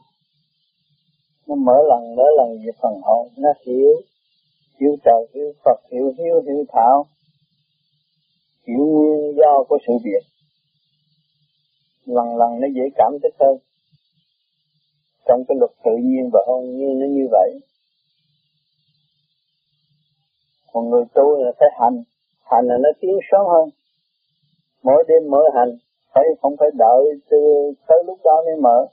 [SPEAKER 1] Nó mở lần mở lần về phần hồn nó hiểu hiểu trời, hiểu Phật, hiểu hiếu, hiểu thảo. Hiểu nguyên do của sự việc lần lần nó dễ cảm thức hơn. Trong cái luật tự nhiên và hôn nhiên nó như vậy. Còn người tu là phải hành. Hành là nó tiến sớm hơn. Mỗi đêm mở hành. Phải không phải đợi từ tới lúc đó mới mở.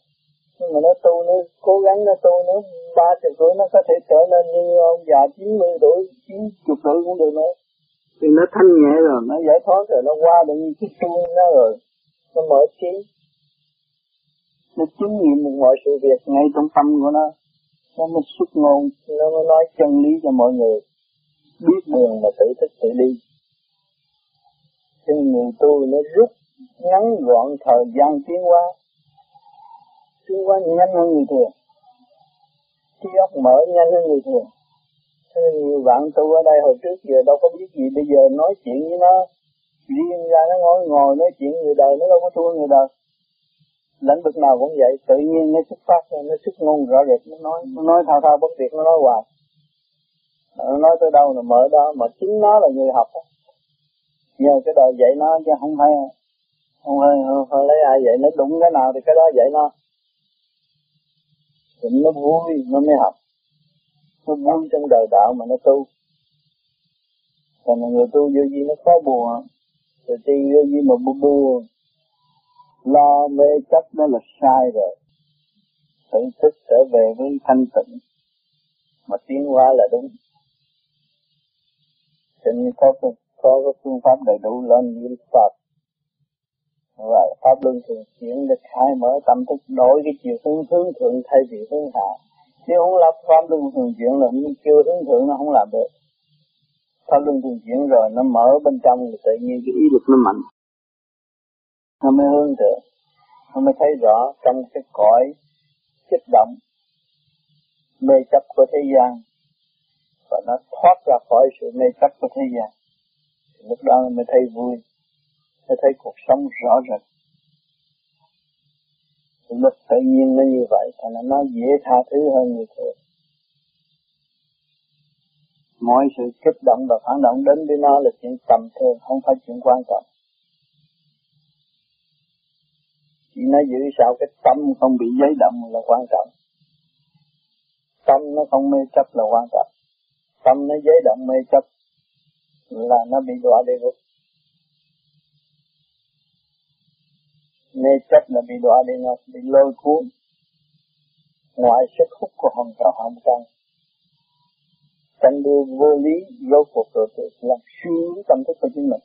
[SPEAKER 1] Nhưng mà nó tu nó cố gắng nó tu nó ba chục tuổi nó có thể trở nên như ông già chín mươi tuổi chín chục tuổi cũng được nữa. Thì nó thanh nhẹ rồi. Nó giải thoát rồi nó qua được như cái chuông nó rồi nó mở trí nó chứng nghiệm được mọi sự việc ngay trong tâm của nó. Nó mới xuất ngôn, nó mới nói chân lý cho mọi người. Biết đường mà tự thức tự đi. Cho người tu nó rút ngắn gọn thời gian tiến hóa. Tiến hóa nhanh hơn người thường. Trí óc mở nhanh hơn người thường. Cho nên nhiều bạn tu ở đây hồi trước giờ đâu có biết gì. Bây giờ nói chuyện với nó riêng ra nó ngồi ngồi nói chuyện người đời nó đâu có thua người đời. Lĩnh vực nào cũng vậy tự nhiên nó xuất phát nó xuất ngôn rõ rệt nó nói nó nói thao thao bất tuyệt nó nói hoài. Nó nói tới đâu là mở đó mà chính nó là người học nhờ cái đời dạy nó chứ không phải không phải, không phải lấy ai dạy nó đúng cái nào thì cái đó dạy nó. Thì nó vui nó mới học. Nó vui trong đời đạo mà nó tu. Còn người tu vô gì nó có buồn rồi đi vô như mà buồn lo mê chấp nó là sai rồi. Tự thức trở về với thanh tịnh. Mà tiến hóa là đúng. Cho nên có có cái phương pháp đầy đủ lên niệm Phật. Và pháp luân thường chuyển để khai mở tâm thức, đổi cái chiều hướng hướng thượng thay vì hướng hạ. Nếu không lập pháp luân thường chuyển là như kêu hướng thượng, nó không làm được pháp lưng thường chuyển rồi, nó mở bên trong thì tự nhiên cái ý lực nó mạnh. Nó mới hướng thượng. Nó mới thấy rõ trong cái cõi kích động, mê chấp của thế gian. Và nó thoát ra khỏi sự mê chấp của thế gian. Lúc đó mới thấy vui. Mới thấy cuộc sống rõ rệt. Luật tự nhiên nó như vậy và nó dễ tha thứ hơn người thường mọi sự kích động và phản động đến với nó là chuyện tầm thường, không phải chuyện quan trọng. Chỉ nó giữ sao cái tâm không bị giấy động là quan trọng. Tâm nó không mê chấp là quan trọng. Tâm nó giấy động mê chấp là nó bị đọa địa ngục. Mê chấp là bị đọa địa ngục, bị lôi cuốn. Ngoại sức hút của hồng trào hồng trần tranh đua vô lý, vô cuộc rồi tự làm suy tâm thức của chính mình.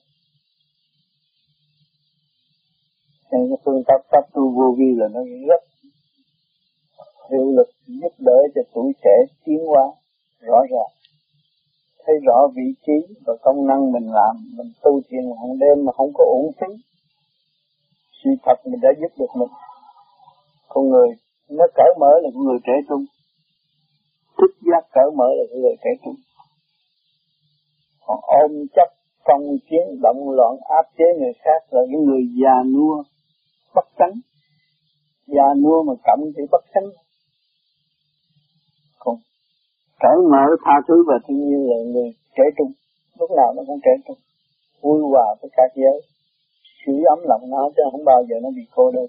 [SPEAKER 1] Nên cái phương pháp pháp tu vô vi là nó rất hiệu lực, giúp đỡ cho tuổi trẻ tiến hóa rõ ràng. Thấy rõ vị trí và công năng mình làm, mình tu thiền hàng đêm mà không có uổng phí. Sự thật mình đã giúp được mình. Con người, nó cởi mở là con người trẻ trung thích giác cởi mở là người trẻ trung. Còn ôm chấp phong chiến động loạn, áp chế người khác là những người già nua, bất tánh. Già nua mà cẩm thì bất tánh. Còn cởi mở, tha thứ và thiên nhiên là người trẻ trung. Lúc nào nó cũng trẻ trung. Vui hòa với các giới. Sưởi ấm lòng nó chứ không bao giờ nó bị cô đơn.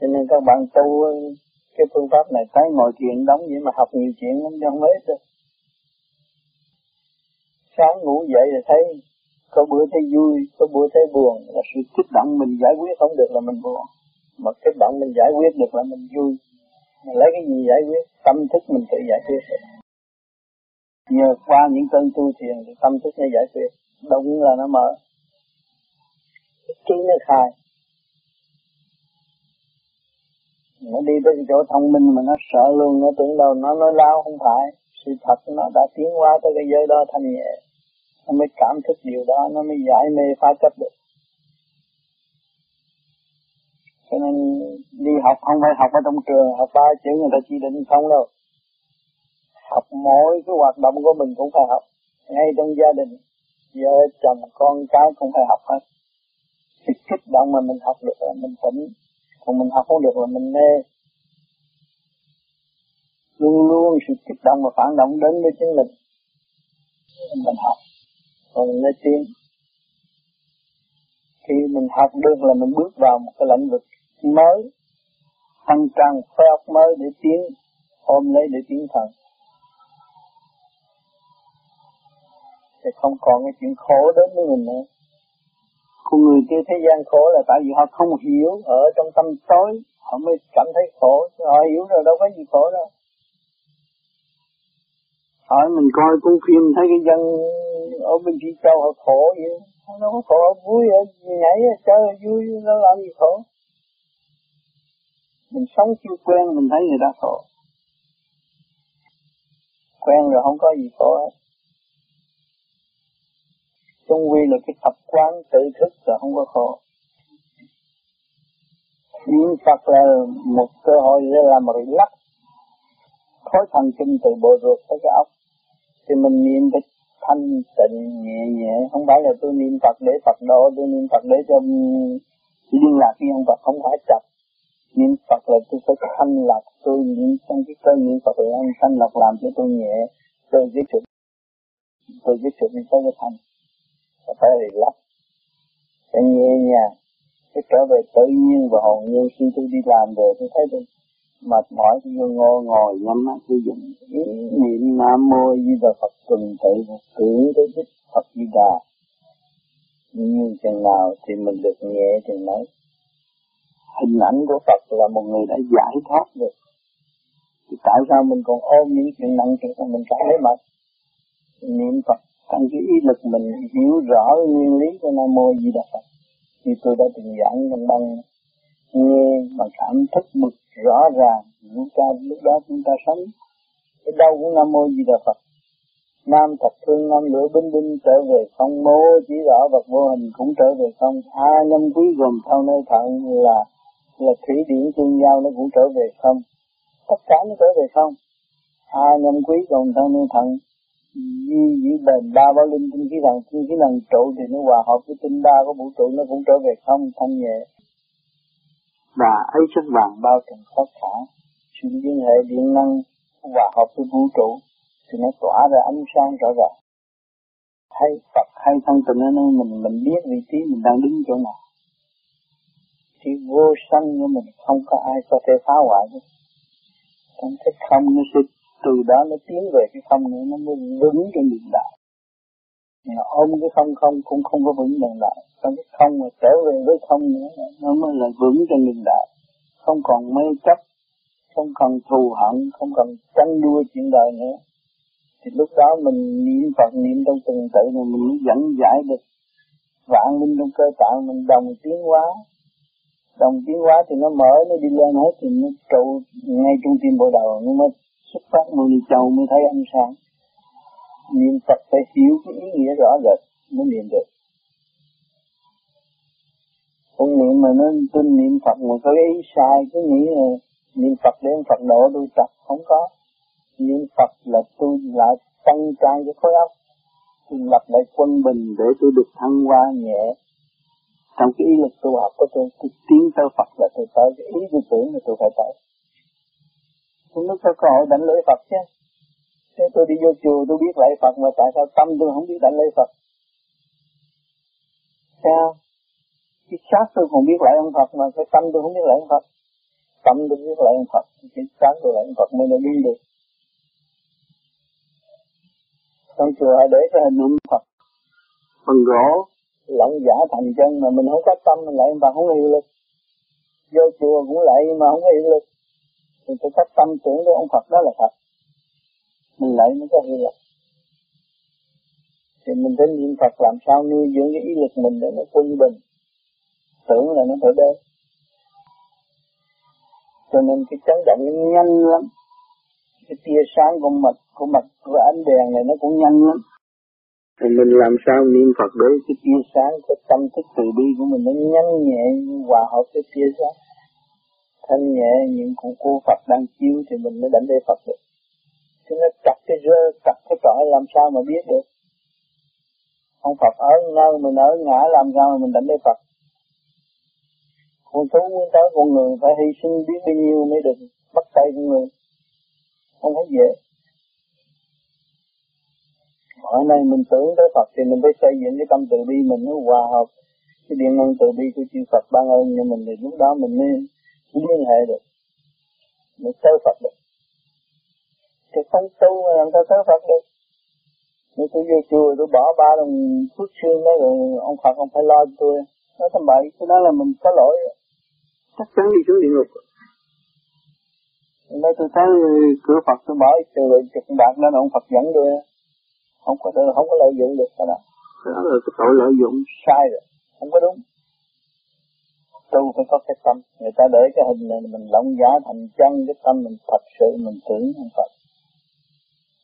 [SPEAKER 1] Cho nên các bạn tu cái phương pháp này thấy ngồi chuyện đóng vậy mà học nhiều chuyện lắm, chứ không hết sáng ngủ dậy là thấy có bữa thấy vui, có bữa thấy buồn. Là sự kích động mình giải quyết không được là mình buồn. Mà kích động mình giải quyết được là mình vui. Mình lấy cái gì giải quyết? Tâm thức mình tự giải quyết được. Nhờ qua những cơn tu thiền thì tâm thức nó giải quyết. Đúng là nó mở. Trí nó khai. Nó đi tới cái chỗ thông minh mà nó sợ luôn, nó tưởng đâu, nó nói lao không phải. Sự thật nó đã tiến qua tới cái giới đó thanh nhẹ nó mới cảm thức điều đó, nó mới giải mê phá chấp được. Cho nên đi học, không phải học ở trong trường, học ba chữ người ta chỉ định không đâu. Học mỗi cái hoạt động của mình cũng phải học. Ngay trong gia đình, vợ, chồng, con cái cũng phải học hết. Sự kích động mà mình học được là mình tỉnh còn mình học không được là mình mê luôn luôn sự kích động và phản động đến với chính mình mình học rồi mình mới tiến khi mình học được là mình bước vào một cái lĩnh vực mới thăng trăng khói óc mới để tiến, ôm lấy để tiến thần. Thì không còn cái chuyện khổ đến với mình nữa con người kia, thế gian khổ là tại vì họ không hiểu ở trong tâm tối, họ mới cảm thấy khổ. Họ hiểu rồi đâu có gì khổ đâu. Hỏi mình coi cuốn phim, thấy cái dân ở bên phía châu họ khổ vậy. Nó đâu có khổ vui, họ nhảy chơi vui, nó làm gì khổ? Mình sống chưa quen, mình thấy người ta khổ. Quen rồi không có gì khổ hết. Trung quy là cái tập quán tự thức là không có khổ niệm Phật là một cơ hội để làm lắc khối thần kinh từ bộ ruột tới cái óc thì mình niệm cái thanh tịnh, nhẹ nhẹ. Không phải là tôi niệm Phật để Phật độ, tôi niệm Phật để cho liên lạc với ông Phật, không phải chặt niệm Phật là tôi phải thanh lạc tôi niệm trong cái cơ niệm Phật là anh thanh lạc làm cho tôi nhẹ. Tôi cái chuyện tôi cái chuyện tới cái thanh phải relax phải nhẹ nhàng cái trở về tự nhiên và hồn nhiên khi tôi đi làm về, tôi thấy tôi mệt mỏi, tôi vô ngồi ngồi nhắm mắt, tôi dùng ý niệm nam mô di đà phật tuần tự tưởng tới đích phật di đà. Như chừng nào thì mình được nhẹ chừng đấy hình ảnh của Phật là một người đã giải thoát được. Thì tại sao mình còn ôm những chuyện nặng chuyện mình cảm thấy mệt? Niệm Phật trong cái ý lực mình hiểu rõ nguyên lý của Nam Mô Di Đà Phật như tôi đã từng giảng trong băng nghe mà cảm thức mực rõ ràng. Chúng ta, lúc đó chúng ta sống cái đau cũng Nam Mô Di Đà Phật. Nam thật thương nam lửa binh binh trở về không, mô chỉ rõ vật vô hình cũng trở về không. A nhân quý gồm thao nơi thận là là thủy điển tương giao nó cũng trở về không. Tất cả nó trở về không. A nhân quý gồm thao nơi thận di dĩ bền ba bao linh tinh khí thần tinh khí thần trụ thì nó hòa hợp với tinh ba của vũ trụ nó cũng trở về không thanh nhẹ và ấy chất vàng bao trùm tất cả sự liên hệ điện năng hòa hợp với vũ trụ thì nó tỏa ra ánh sáng rõ ràng. Hay Phật hay thân tình ở nơi mình mình biết vị trí mình đang đứng chỗ nào. Thì vô sanh của mình không có ai có thể phá hoại được. Trong cái không nó sẽ từ đó nó tiến về cái không nữa nó mới vững cái niệm nhưng mà ôm cái không không cũng không có vững niệm đạo, trong cái không mà trở về với không nữa nó mới là vững trên niệm đạo, không còn mê chấp không còn thù hận không còn tranh đua chuyện đời nữa. Thì lúc đó mình niệm Phật niệm trong từng tự mà mình mới dẫn giải được. Vạn linh trong cơ tạng mình đồng tiến hóa. Đồng tiến hóa thì nó mở nó đi lên hết thì nó trụ ngay trong tim bộ đầu nhưng mà xuất phát mười châu mới thấy ánh sáng. Niệm Phật phải hiểu cái ý nghĩa rõ rệt mới niệm được. Không niệm mà nó tin niệm Phật mà có ý sai, cứ nghĩ là niệm Phật để Phật độ tôi tập, không có. Niệm Phật là tôi lại tăng trang cái khối óc. Tôi lập lại quân bình để tôi được thăng hoa nhẹ. Trong cái ý lực tu học của tôi tôi tiến tới Phật là tôi tới. Cái ý tôi tưởng là tôi phải tới cũng nó có cơ hội đảnh lễ Phật chứ? Thế tôi đi vô chùa, tôi biết lễ Phật mà tại sao tâm tôi không biết đảnh lễ Phật? Sao cái xác tôi còn biết lễ ông Phật mà cái tâm tôi không biết lễ ông Phật. Tâm tôi biết lễ ông Phật cái xác tôi lễ ông Phật mới nó đi được. Trong chùa để cái hình ông Phật. Bằng gỗ lẫn giả thành chân mà mình không có tâm mình lại mà không hiểu lực. Vô chùa cũng lại mà không hiểu lực thì tôi có tâm tưởng với ông Phật đó là Phật. Mình lại mới có hiệu lực. Thì mình phải niệm Phật làm sao nuôi dưỡng cái ý lực mình để nó quân bình. Tưởng là nó phải đến. Cho nên cái chấn động nó nhanh lắm. Cái tia sáng của mặt của mặt của ánh đèn này nó cũng nhanh lắm. Thì mình làm sao niệm Phật để cái tia sáng, cái tâm thức từ bi của mình nó nhanh nhẹ, hòa hợp với tia sáng thanh nhẹ những cụ cô Phật đang chiếu thì mình mới đánh đây Phật được. Chứ nó chặt cái rơ chặt cái trỏ làm sao mà biết được? Ông Phật ở nơi mình ở ngã làm sao mà mình đánh đây Phật? Con thú muốn tới con người phải hy sinh biết bao nhiêu mới được bắt tay con người. Không phải dễ. Ở nay mình tưởng tới Phật thì mình phải xây dựng cái tâm từ bi mình nó hòa hợp. Cái điện năng từ bi của chư Phật ban ơn cho mình thì lúc đó mình mới liên hệ được. Mới tới Phật được. Thì không tu mà làm sao tới Phật được. Nếu tôi vô chùa tôi bỏ ba đồng phước xương đó rồi ông Phật ông phải lo cho tôi. Nói tầm bậy cái đó là mình có lỗi. Chắc chắn đi xuống địa ngục. Nên tôi thấy cửa Phật tôi bỏ trừ chục bạc đó là ông Phật dẫn tôi. Không có không có lợi dụng được cái đó. Đó là cái tội lợi dụng. Sai rồi. Không có đúng tu phải có cái tâm. Người ta để cái hình này mình lộng giá thành chân, cái tâm mình thật sự, mình tưởng không Phật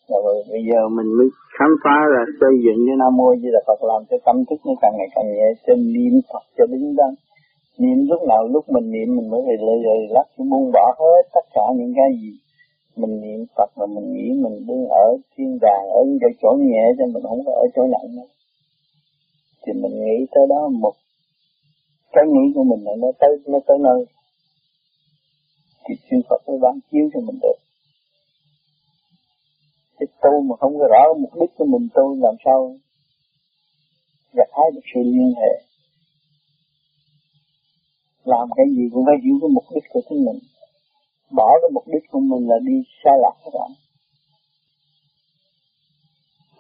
[SPEAKER 1] rồi dạ vâng, bây giờ mình mới khám phá ra xây dựng cái nam mô di đà Phật làm cho tâm thức nó càng ngày càng nhẹ trên niệm Phật cho đứng đắn. Niệm lúc nào lúc mình niệm mình mới về lời lời lắc buông bỏ hết tất cả những cái gì mình niệm Phật mà mình nghĩ mình đứng ở thiên đàng, ở cái chỗ nhẹ cho mình không có ở chỗ nặng nữa. Thì mình nghĩ tới đó một cái nghĩ của mình là nó tới nó tới nơi. Thì chư Phật mới ban chiếu cho mình được. Cái tu mà không có rõ mục đích của mình tu làm sao gặt hái được sự liên hệ. Làm cái gì cũng phải hiểu cái mục đích của chính mình. Bỏ cái mục đích của mình là đi sai lạc các bạn.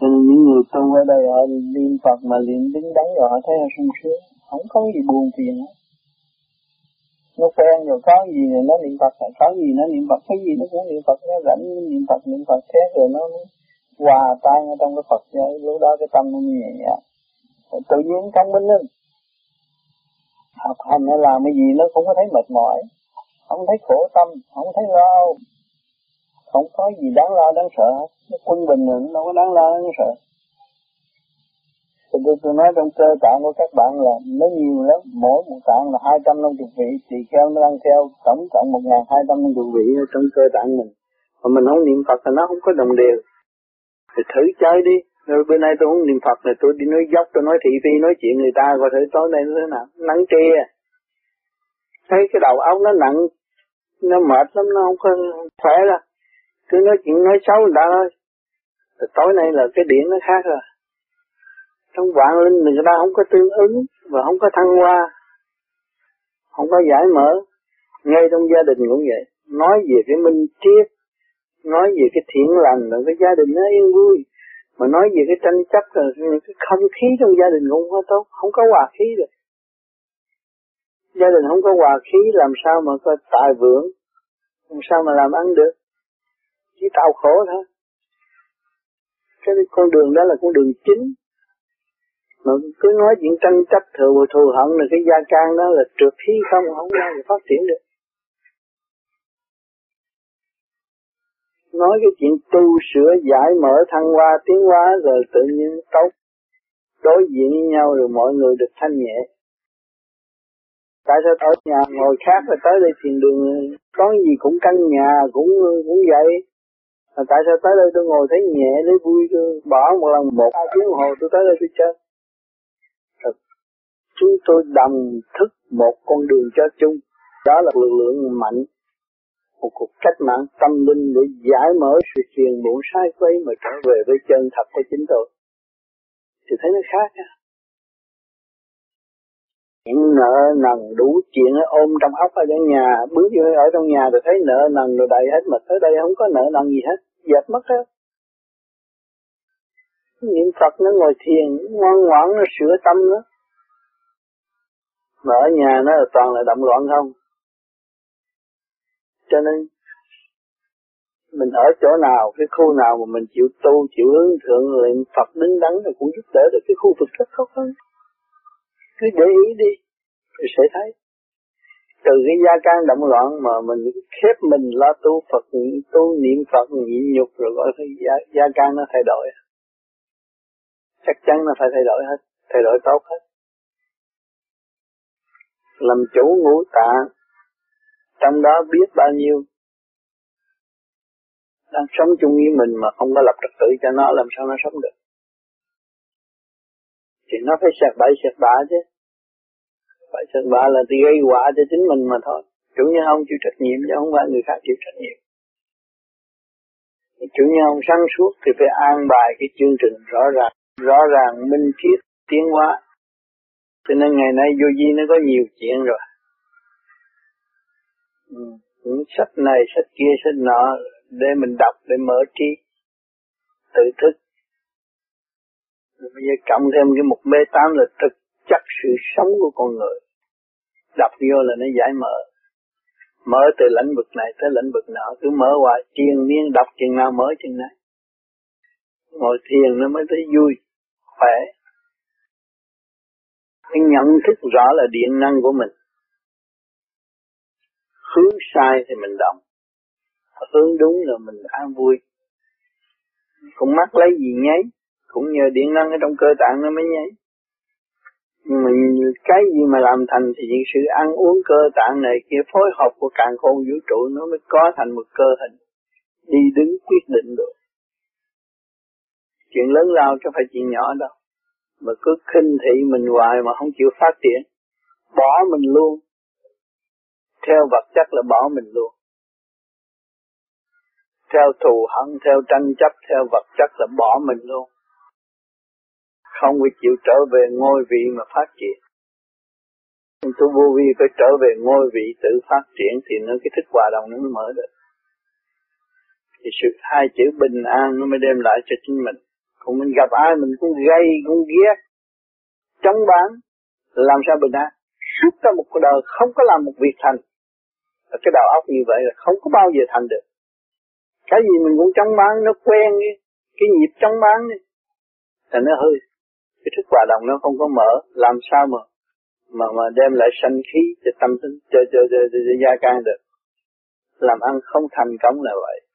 [SPEAKER 1] Cho nên những người tu ở đây, họ niệm Phật mà niệm đứng đắn rồi họ thấy họ sung sướng không có gì buồn phiền nó quen rồi, có gì rồi nó niệm Phật, có gì nó niệm Phật. Cái gì nó cũng niệm Phật, nó rảnh niệm Phật niệm Phật. Thế rồi nó hòa tan ở trong cái Phật. Dạ, lúc đó cái tâm nó nhẹ nhàng dạ. tự nhiên thông minh lên học hành hay làm cái gì nó cũng có thấy mệt mỏi, không thấy khổ tâm, không thấy lo không có gì đáng lo, đáng sợ. Nó quân bình rồi nó đâu có đáng lo, đáng sợ thì tôi, tôi nói trong cơ tạng của các bạn là nó nhiều lắm. Mỗi một tạng là hai trăm năm chục vị. Tỳ kheo nó đang theo tổng cộng một ngàn hai trăm năm chục vị ở trong cơ tạng mình. Mà mình không niệm Phật thì nó không có đồng đều. Thì thử chơi đi. Rồi bữa nay tôi không niệm Phật này tôi đi nói dốc tôi nói thị phi nói chuyện người ta coi thử tối nay nó thế nào. Nắng trê thấy cái đầu óc nó nặng nó mệt lắm nó không có khỏe đâu. Cứ nói chuyện nói xấu người ta thôi. Rồi tối nay là cái điện nó khác rồi trong vạn linh người ta không có tương ứng và không có thăng hoa, không có giải mở. Ngay trong gia đình cũng vậy. Nói về cái minh triết, nói về cái thiện lành là cái gia đình nó yên vui. Mà nói về cái tranh chấp là cái không khí trong gia đình cũng không có tốt, không có hòa khí được. Gia đình không có hòa khí, làm sao mà có tài vượng? Làm sao mà làm ăn được? Chỉ tạo khổ thôi. Cái con đường đó là con đường chính mà cứ nói chuyện tranh chấp thừa thù hận là cái gia can đó là trượt khí không không bao giờ phát triển được. Nói cái chuyện tu sửa giải mở thăng hoa tiến hóa rồi tự nhiên tốt, đối diện với nhau rồi mọi người được thanh nhẹ. Tại sao ở nhà ngồi khác rồi tới đây thiền đường, có gì cũng căn nhà, cũng cũng vậy. Mà tại sao tới đây tôi ngồi thấy nhẹ lấy vui, tôi bỏ một lần một hai tiếng hồ tôi tới đây tôi chơi chúng tôi đồng thức một con đường cho chung. Đó là lực lượng mạnh, một cuộc cách mạng tâm linh để giải mở sự truyền muộn sai quấy mà trở về với chân thật của chính tôi. Thì thấy nó khác nha. Những nợ nần đủ chuyện ôm trong óc ở trong nhà, bước vô ở trong nhà rồi thấy nợ nần rồi đầy hết, mà tới đây không có nợ nần gì hết, dẹp mất hết. Niệm Phật nó ngồi thiền, ngoan ngoãn nó sửa tâm nó mà ở nhà nó là toàn là động loạn không? Cho nên mình ở chỗ nào cái khu nào mà mình chịu tu chịu hướng thượng niệm Phật đứng đắn thì cũng giúp đỡ được cái khu vực rất khó khăn. Cứ để ý đi thì sẽ thấy. Từ cái gia can động loạn mà mình khép mình lo tu Phật tu niệm Phật nhịn nhục rồi gọi cái gia, gia can nó thay đổi. Chắc chắn nó phải thay đổi hết thay đổi tốt hết làm chủ ngũ tạng. Trong đó biết bao nhiêu? Đang sống chung với mình mà không có lập trật tự cho nó, làm sao nó sống được? Thì nó phải sạc bậy sạc bạ chứ. Phải sạc bạ là thì gây quả cho chính mình mà thôi. Chủ nhân ông chịu trách nhiệm chứ không phải người khác chịu trách nhiệm. Chủ nhân ông sáng suốt thì phải an bài cái chương trình rõ ràng rõ ràng, minh triết tiến hóa cho nên ngày nay vô vi nó có nhiều chuyện rồi. Ừ. những sách này, sách kia, sách nọ để mình đọc, để mở trí, tự thức. Bây giờ cộng thêm cái mục mê tám là thực chất sự sống của con người. Đọc vô là nó giải mở. Mở từ lĩnh vực này tới lĩnh vực nọ, cứ mở hoài, triền miên, đọc chừng nào mở chừng này. Ngồi thiền nó mới thấy vui, khỏe phải nhận thức rõ là điện năng của mình. Hướng sai thì mình động. Hướng đúng là mình an vui. Cũng mắc lấy gì nháy, cũng nhờ điện năng ở trong cơ tạng nó mới nháy. Nhưng mà cái gì mà làm thành thì những sự ăn uống cơ tạng này kia, phối hợp của càng khôn vũ trụ nó mới có thành một cơ hình. Đi đứng quyết định được. Chuyện lớn lao chứ phải chuyện nhỏ đâu mà cứ khinh thị mình hoài mà không chịu phát triển. Bỏ mình luôn. Theo vật chất là bỏ mình luôn. Theo thù hận, theo tranh chấp, theo vật chất là bỏ mình luôn. Không có chịu trở về ngôi vị mà phát triển. Tôi vô vi phải trở về ngôi vị tự phát triển thì nó cái thức hòa đồng nó mới mở được. Thì sự hai chữ bình an nó mới đem lại cho chính mình còn mình gặp ai mình cũng gây cũng ghét chống bán làm sao bình an? Suốt cả một cuộc đời không có làm một việc thành. Cái đầu óc như vậy là không có bao giờ thành được. Cái gì mình cũng chống bán nó quen cái, cái nhịp chống bán đi là nó hơi cái thức hòa đồng nó không có mở làm sao mà mà mà đem lại sanh khí cho tâm tính cho cho cho, cho, cho gia can được? Làm ăn không thành công là vậy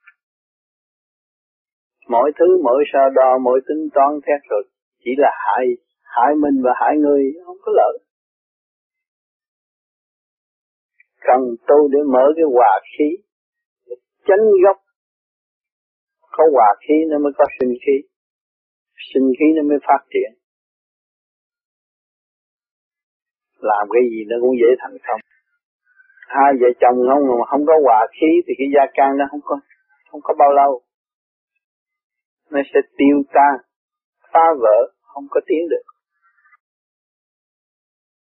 [SPEAKER 1] mọi thứ, mỗi so đo, mỗi tính toán khác rồi. Chỉ là hại hại mình và hại người, không có lợi. Cần tu để mở cái hòa khí chánh gốc. Có hòa khí nó mới có sinh khí. Sinh khí nó mới phát triển. Làm cái gì nó cũng dễ thành công. Hai vợ chồng không, mà không có hòa khí thì cái gia can nó không có không có bao lâu nó sẽ tiêu tan. Phá vỡ, không có tiến được.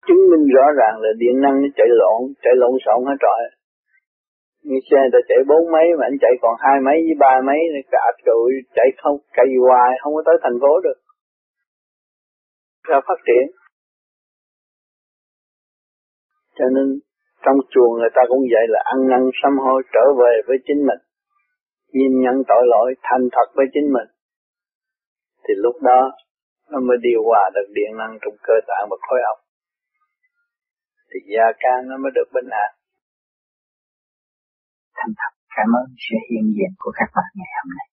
[SPEAKER 1] Chứng minh rõ ràng là điện năng nó chạy lộn chạy lộn xộn hết rồi. Như xe ta chạy bốn mấy mà anh chạy còn hai mấy với ba mấy cả cạp chạy không cày hoài, không có tới thành phố được. Ra phát triển. Cho nên, trong chùa người ta cũng vậy là ăn năn sám hối trở về với chính mình. Nhìn nhận tội lỗi, thành thật với chính mình thì lúc đó nó mới điều hòa được điện năng trong cơ tạng và khối óc. Thì gia can nó mới được bình an.
[SPEAKER 2] Thành thật, cảm ơn sự hiện diện của các bạn ngày hôm nay.